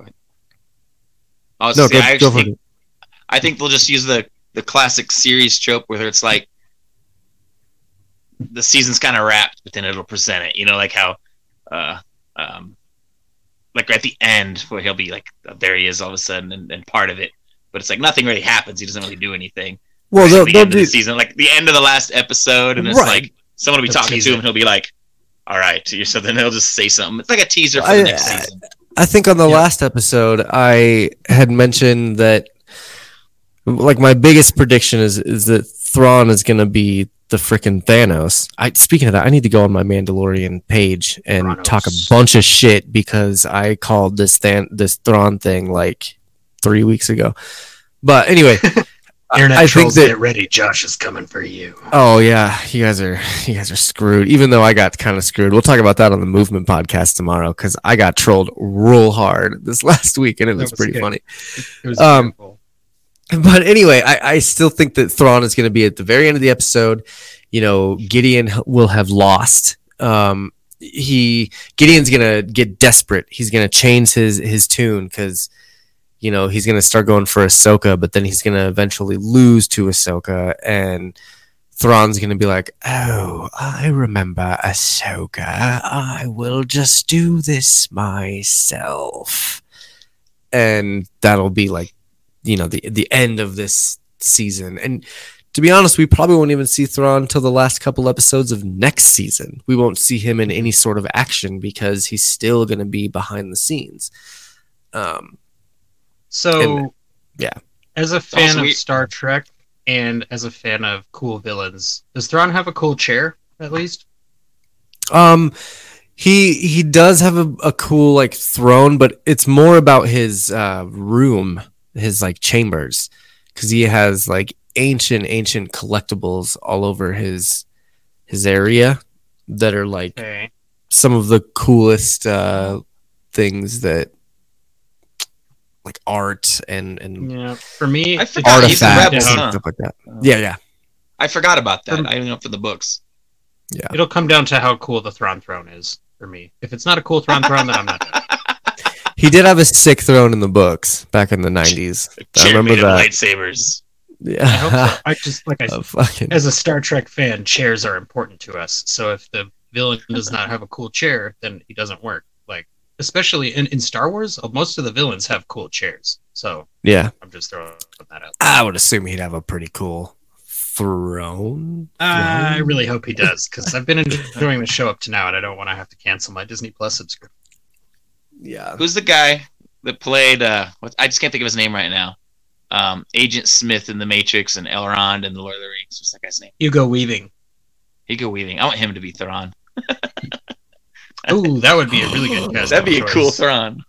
I was no, say, go, I go think, it. I think they'll just use the the classic series trope where it's like the season's kind of wrapped, but then it'll present it. You know, like how, uh, um, like at the end where he'll be like, there he is all of a sudden, and, and part of it, but it's like nothing really happens. He doesn't really do anything. Well, they'll, the they'll end of do the season, like the end of the last episode, and it's Right. like someone will be They'll talking to him, it. and he'll be like, "All right," so then he'll just say something. It's like a teaser for I- the next season. I think on the Yeah. last episode I had mentioned that like my biggest prediction is is that Thrawn is going to be the freaking Thanos. I speaking of that, I need to go on my Mandalorian page and Thranos. talk a bunch of shit because I called this Than- this Thrawn thing like 3 weeks ago. But anyway, I- Internet I think trolls, that get ready. Josh is coming for you. Oh yeah, you guys are you guys are screwed. Even though I got kind of screwed, we'll talk about that on the movement podcast tomorrow because I got trolled real hard this last week and it was, was pretty good. funny. It was Um, beautiful. But anyway, I, I still think that Thrawn is going to be at the very end of the episode. You know, Gideon will have lost. Um, he Gideon's going to get desperate. He's going to change his his tune because you know he's going to start going for Ahsoka, but then he's going to eventually lose to Ahsoka, and Thrawn's going to be like, "Oh, I remember Ahsoka. I will just do this myself." and that'll be like, you know, the the end of this season. And to be honest, we probably won't even see Thrawn until the last couple episodes of next season. We won't see him in any sort of action because he's still going to be behind the scenes. Um, So, And- yeah. As a fan Also, of we- Star Trek and as a fan of cool villains, does Thrawn have a cool chair at least? Um, he he does have a, a cool like throne, but it's more about his uh, room, his like chambers, because he has like ancient ancient collectibles all over his his area that are like Okay. some of the coolest uh, things that like art and and Yeah. For me, I forgot he's a artifacts rebel, and huh? stuff like that. Yeah, yeah, I forgot about that. Um, I don't know for the books. yeah. It'll come down to how cool the Thrawn throne is for me. If it's not a cool Thrawn throne, then I'm not. Done. He did have a sick throne in the books back in the nineties. I Chair remember made of that. lightsabers. Yeah, I hope so. I just like I A fucking as a Star Trek fan, chairs are important to us. So if the villain does not have a cool chair, then he doesn't work. Like especially in, in Star Wars, uh, most of the villains have cool chairs. So yeah. I'm just throwing that out. I would assume he'd have a pretty cool throne. I really hope he does because I've been enjoying the show up to now, and I don't want to have to cancel my Disney Plus subscription. Yeah. Who's the guy that played? Uh, what, I just can't think of his name right now. Um, Agent Smith in The Matrix and Elrond in The Lord of the Rings. What's that guy's name? Hugo Weaving. Hugo Weaving. I want him to be Thrawn. Ooh, that would be a really good cast. That'd be a cool Thrawn.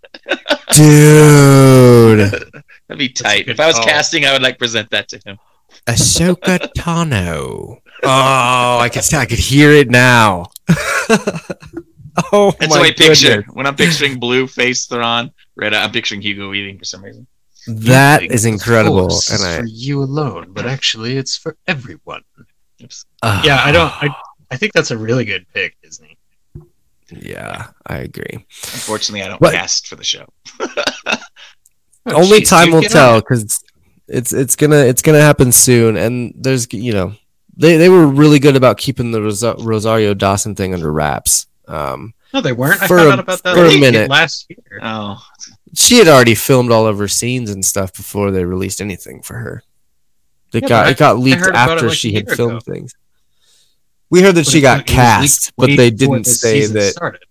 Dude. That'd be tight. If I was call. casting, I would like present that to him. Ahsoka Tano. Oh, I could I could hear it now. oh That's my what I picture when I'm picturing blue face Thrawn. Red, I'm picturing Hugo Weaving for some reason. That is incredible, and I for you alone, but actually it's for everyone. Oops. uh, Yeah, I don't. I, I think that's a really good pick, Disney. Yeah, I agree. Unfortunately, I don't What? cast for the show. Oh, Only jeez, time dude, will tell because it's it's gonna it's gonna happen soon, and there's you know they they were really good about keeping the Rosa- Rosario Dawson thing under wraps. Um, No, they weren't. I For found a- out about that for a minute. last year. Oh, she had already filmed all of her scenes and stuff before they released anything for her. It Yeah, got I- it got leaked heard about it after like she had filmed ago. things. We heard that But she got cast, but they didn't say that. started.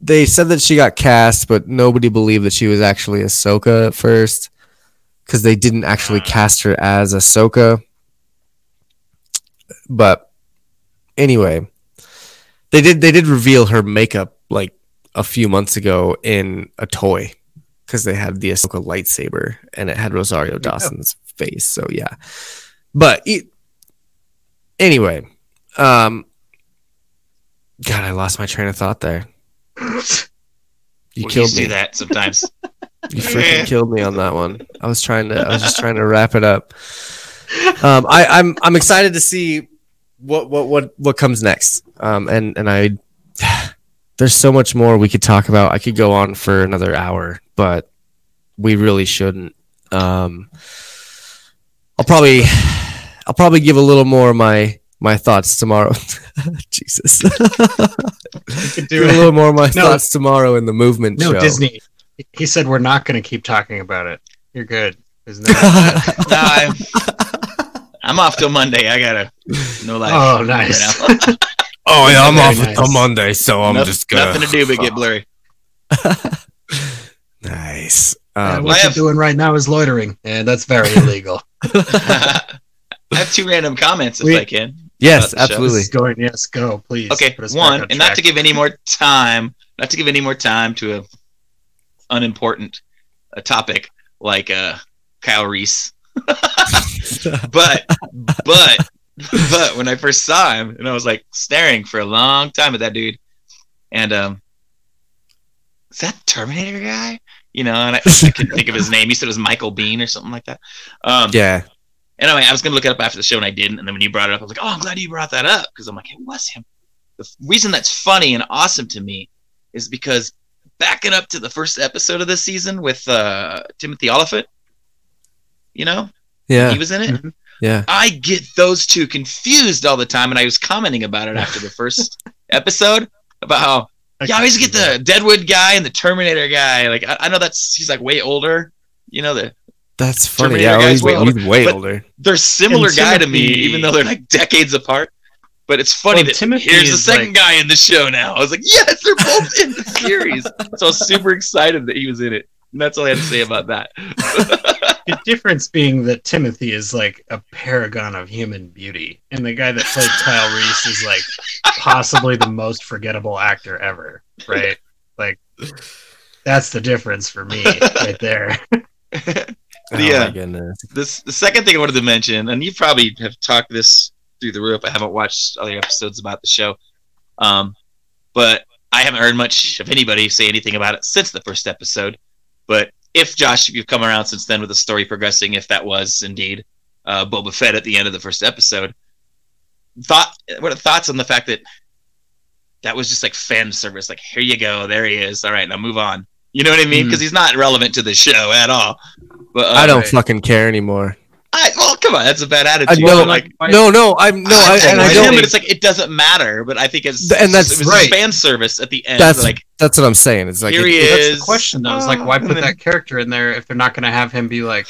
They said that she got cast, but nobody believed that she was actually Ahsoka at first, because they didn't actually Ah. cast her as Ahsoka. But anyway, they did they did reveal her makeup like a few months ago in a toy because they had the Ahsoka lightsaber and it had Rosario. Dawson's face. So yeah, but e- anyway, um, God, I lost my train of thought there. You we killed to me. do that sometimes. You freaking killed me on that one. I was trying to. I was just trying to wrap it up. Um, I, I'm I'm excited to see what what what what comes next. Um, and and I there's so much more we could talk about. I could go on for another hour, but we really shouldn't. Um, I'll probably I'll probably give a little more of my my thoughts tomorrow. Jesus, could do give a little more of my No. thoughts tomorrow in the movement No, show. Disney. He said we're not going to keep talking about it. You're good. Isn't that? no, I'm, I'm off till Monday. I gotta no life. Oh, nice. right. Oh yeah, I'm Very off nice. until Monday, so I'm Noth- just gonna. nothing to do but get blurry. nice. Uh, Um, what I you're have- doing right now is loitering, and that's very illegal. I have two random comments if We- I can. Yes, about the show. This absolutely. is going. Yes, go please. Okay, Put us back one, on and not to give any more time, not to give any more time to a unimportant a topic like uh, Kyle Reese. but but but when I first saw him, and I was like staring for a long time at that dude, and um, is that Terminator guy? You know, and I, I couldn't think of his name. He said it was Michael Biehn or something like that. Um, yeah, Anyway, I was gonna look it up after the show and I didn't. And then when you brought it up, I was like, "Oh, I'm glad you brought that up," because I'm like, "It was him." The f- reason that's funny and awesome to me is because backing up to the first episode of this season with uh, Timothy Olyphant, you know, yeah, he was in it. Mhm. yeah. I get those two confused all the time, and I was commenting about it after the first episode about how Yeah, I always get the Deadwood guy and the Terminator guy. Like I, I know that's he's like way older. You know the That's funny. Terminator Yeah, guy's he's, way older, he's way older. they're similar And guy to me, even though they're like decades apart. But it's funny Well, that Timothy here's the second like- guy in the show now. I was like, yes, they're both in the series. so I was super excited that he was in it. And that's all I had to say about that. The difference being that Timothy is like a paragon of human beauty, and the guy that played Kyle Reese is like possibly the most forgettable actor ever, right? Like that's the difference for me right there. Oh Yeah. my goodness. this the second thing I wanted to mention, and you probably have talked this through the roof. I haven't watched other episodes about the show, um, but I haven't heard much of anybody say anything about it since the first episode. But if Josh, if you've come around since then with the story progressing, if that was indeed uh, Boba Fett at the end of the first episode, thought what are thoughts on the fact that that was just like fan service? Like here you go, there he is. All right, now move on. You know what I mean? Because he's not relevant to the show at all. But uh, I don't right. fucking care anymore. I, well, come on, that's a bad I attitude. know, like, no, no, I'm no, I, I, and I like don't. him, but it's like it doesn't matter. But I think it's And that's it was right. fan service at the end. That's like that's what I'm saying. It's like here it- he it- That's is. the question, though. Is like, why put then that character in there if they're not going to have him be like,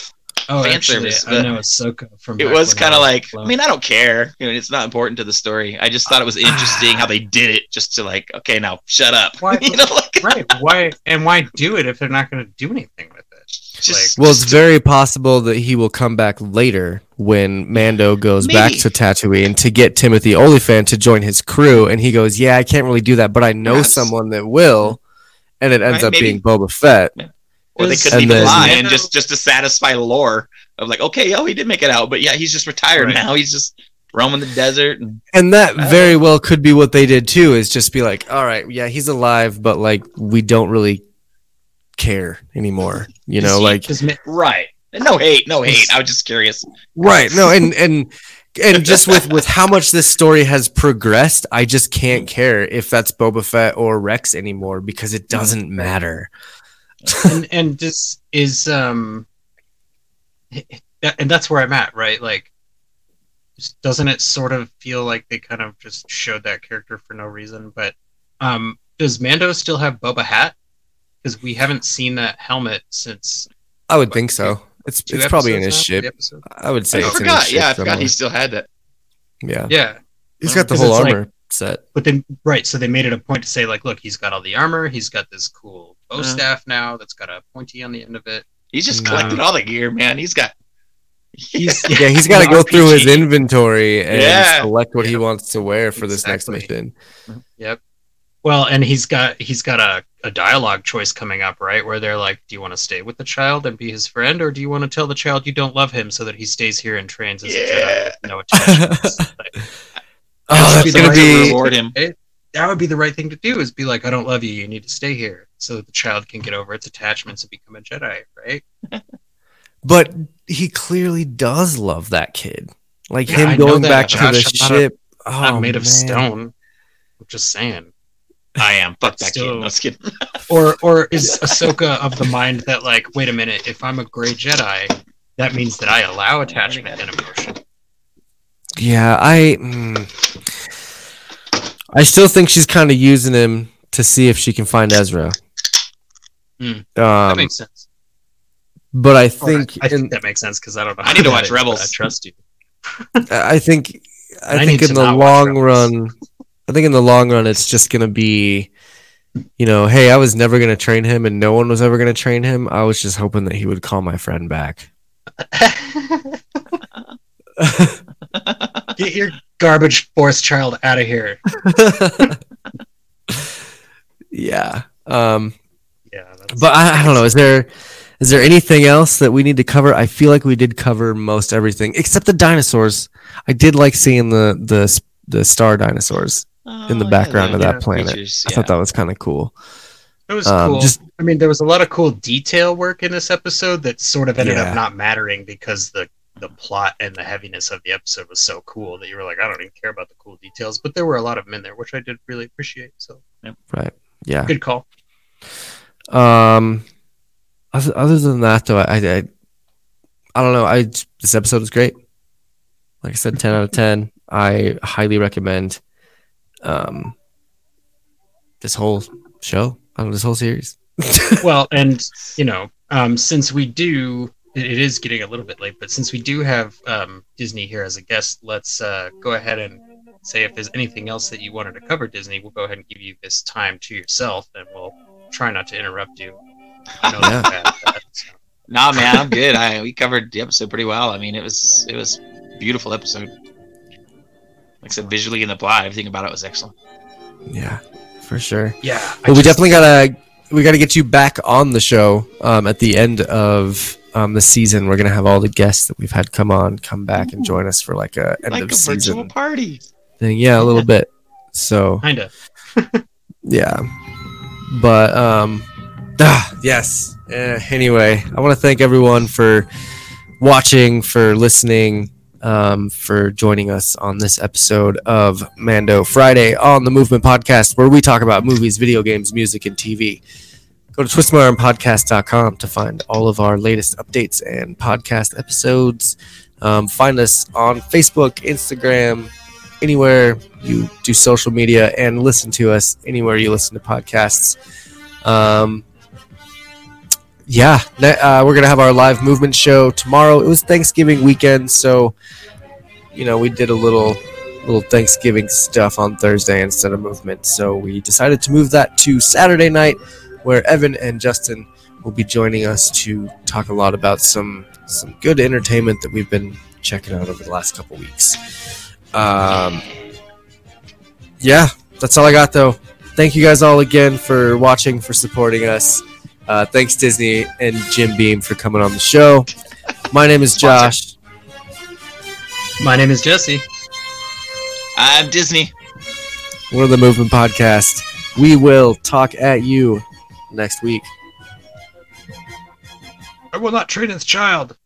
"Oh, Fan actually, service, I know Ahsoka from." It was kind of like. clone." I mean, I don't care. You know, it's not important to the story. I just thought it was interesting how they did it, just to like, okay, now shut up. Why- you know, like, right? Why and why do it if they're not going to do anything with it? just well, it's just- very possible that he will come back later when Mando goes back Maybe. to Tatooine to get Timothy Olyphant to join his crew, and he goes, "Yeah, I can't really do that, but I know Yes. someone that will," and it ends Right, up maybe. being Boba Fett. or they couldn't And even then- lie and just just to satisfy lore of like, okay, oh, he did make it out, but yeah, he's just retired Right. now. He's just roaming the desert. And And that I very well could be what they did too. Is just be like, "All right, yeah, he's alive, but like we don't really care anymore." You know, he- like Ma- right, no hate, no hate. I was just curious. Right. No, and and and just with with how much this story has progressed, I just can't care if that's Boba Fett or Rex anymore because it doesn't matter. and and this is um and that's where i'm at right like just- doesn't it sort of feel like they kind of just showed that character for no reason but um does mando still have boba hat because we haven't seen that helmet since I would think so. It's two it's probably in his now? Ship. I would say I it's in forgot. his ship Yeah, I forgot somewhere. he still had that. yeah. yeah He's got the whole it's like- armor set. but then right so they made it a point to say like look he's got all the armor he's got this cool bow Uh. staff now that's got a pointy on the end of it He's just No. collecting all the gear, man. He's got. he's Yeah, he's got to go through his inventory and Yeah. select what he wants to wear for this next mission. Yep. Well, and he's got he's got a, a dialogue choice coming up, right? Where they're like, "Do you want to stay with the child and be his friend, or do you want to tell the child you don't love him so that he stays here and trains as a Jedi with no attachments?" Like, Oh, That would that's be the gonna right be reward him. that would be the right thing to do. Is be like, "I don't love you. You need to stay here," so that the child can get over its attachments and become a Jedi, right? But he clearly does love that kid. Like Yeah, him going that, back to the Josh. I'm not a- ship. oh, Not made of stone. I'm just saying. I am. Fuck that kid. Still- No, just. Or or is Ahsoka of the mind that like, wait a minute, if I'm a gray Jedi, that means that I allow attachment and emotion. Yeah, I. Mm, I still think she's kind of using him to see if she can find Ezra. That Um, makes sense. but I think, I, I in, think that makes sense because I don't know. I need to watch that- Rebels. I trust you. I think, I, I think in the not watch long Rebels. run, I think in the long run, it's just gonna be, you know, hey, I was never gonna train him, and no one was ever gonna train him. I was just hoping that he would call my friend back. Get your garbage force child out of here. yeah. Um. Yeah, But I, I don't know. Is there is there anything else that we need to cover? I feel like we did cover most everything except the dinosaurs. I did like seeing the the the star dinosaurs. In the Oh, background yeah, of that planet. creatures, I thought that was kind of cool. it was Um, cool. just- I mean, there was a lot of cool detail work in this episode that sort of ended Yeah. up not mattering because the the plot and the heaviness of the episode was so cool that you were like, I don't even care about the cool details. But there were a lot of them in there, which I did really appreciate. So Right. Yeah. good call. Um. Other, other than that, though, I, I I don't know. I this episode was great. Like I said, ten out of ten. I highly recommend. Um. This whole show out of this whole series. well, and you know, um, since we do, it, it is getting a little bit late, but since we do have um, Disney here as a guest, let's uh, go ahead and say if there's anything else that you wanted to cover Disney, we'll go ahead and give you this time to yourself, and we'll try not to interrupt you. I know Yeah. that, that, so. Nah, man, I'm good. I we covered the episode pretty well. I mean, it was it was a beautiful episode. Like I said, visually and the plot, everything about it was excellent. Yeah, for sure. Yeah, I Well, we definitely gotta we gotta get you back on the show um, at the end of um, the season. We're gonna have all the guests that we've had come on come back and join us for like a end like of a virtual season party. thing. Yeah, a little bit. So kinda. yeah, but um, ah, yes. Eh, anyway, I want to thank everyone for watching, for listening, um, for joining us on this episode of Mando Friday on the Movement Podcast, where we talk about movies, video games, music, and TV. Go to twistmyarmpodcast.com to find all of our latest updates and podcast episodes. Um, find us on Facebook, Instagram, anywhere you do social media, and listen to us anywhere you listen to podcasts. Um, yeah, uh, we're gonna have our live movement show tomorrow. It was Thanksgiving weekend, so you know we did a little little Thanksgiving stuff on Thursday instead of movement. So we decided to move that to Saturday night, where Evan and Justin will be joining us to talk a lot about some some good entertainment that we've been checking out over the last couple weeks. Um, yeah, that's all I got though. Thank you guys all again for watching, for supporting us. Uh, thanks Disney and Jim Beam for coming on the show. My name is Josh. My name is Jesse. I'm Disney. We're the Movement Podcast. We will talk at you next week. I will not train this child.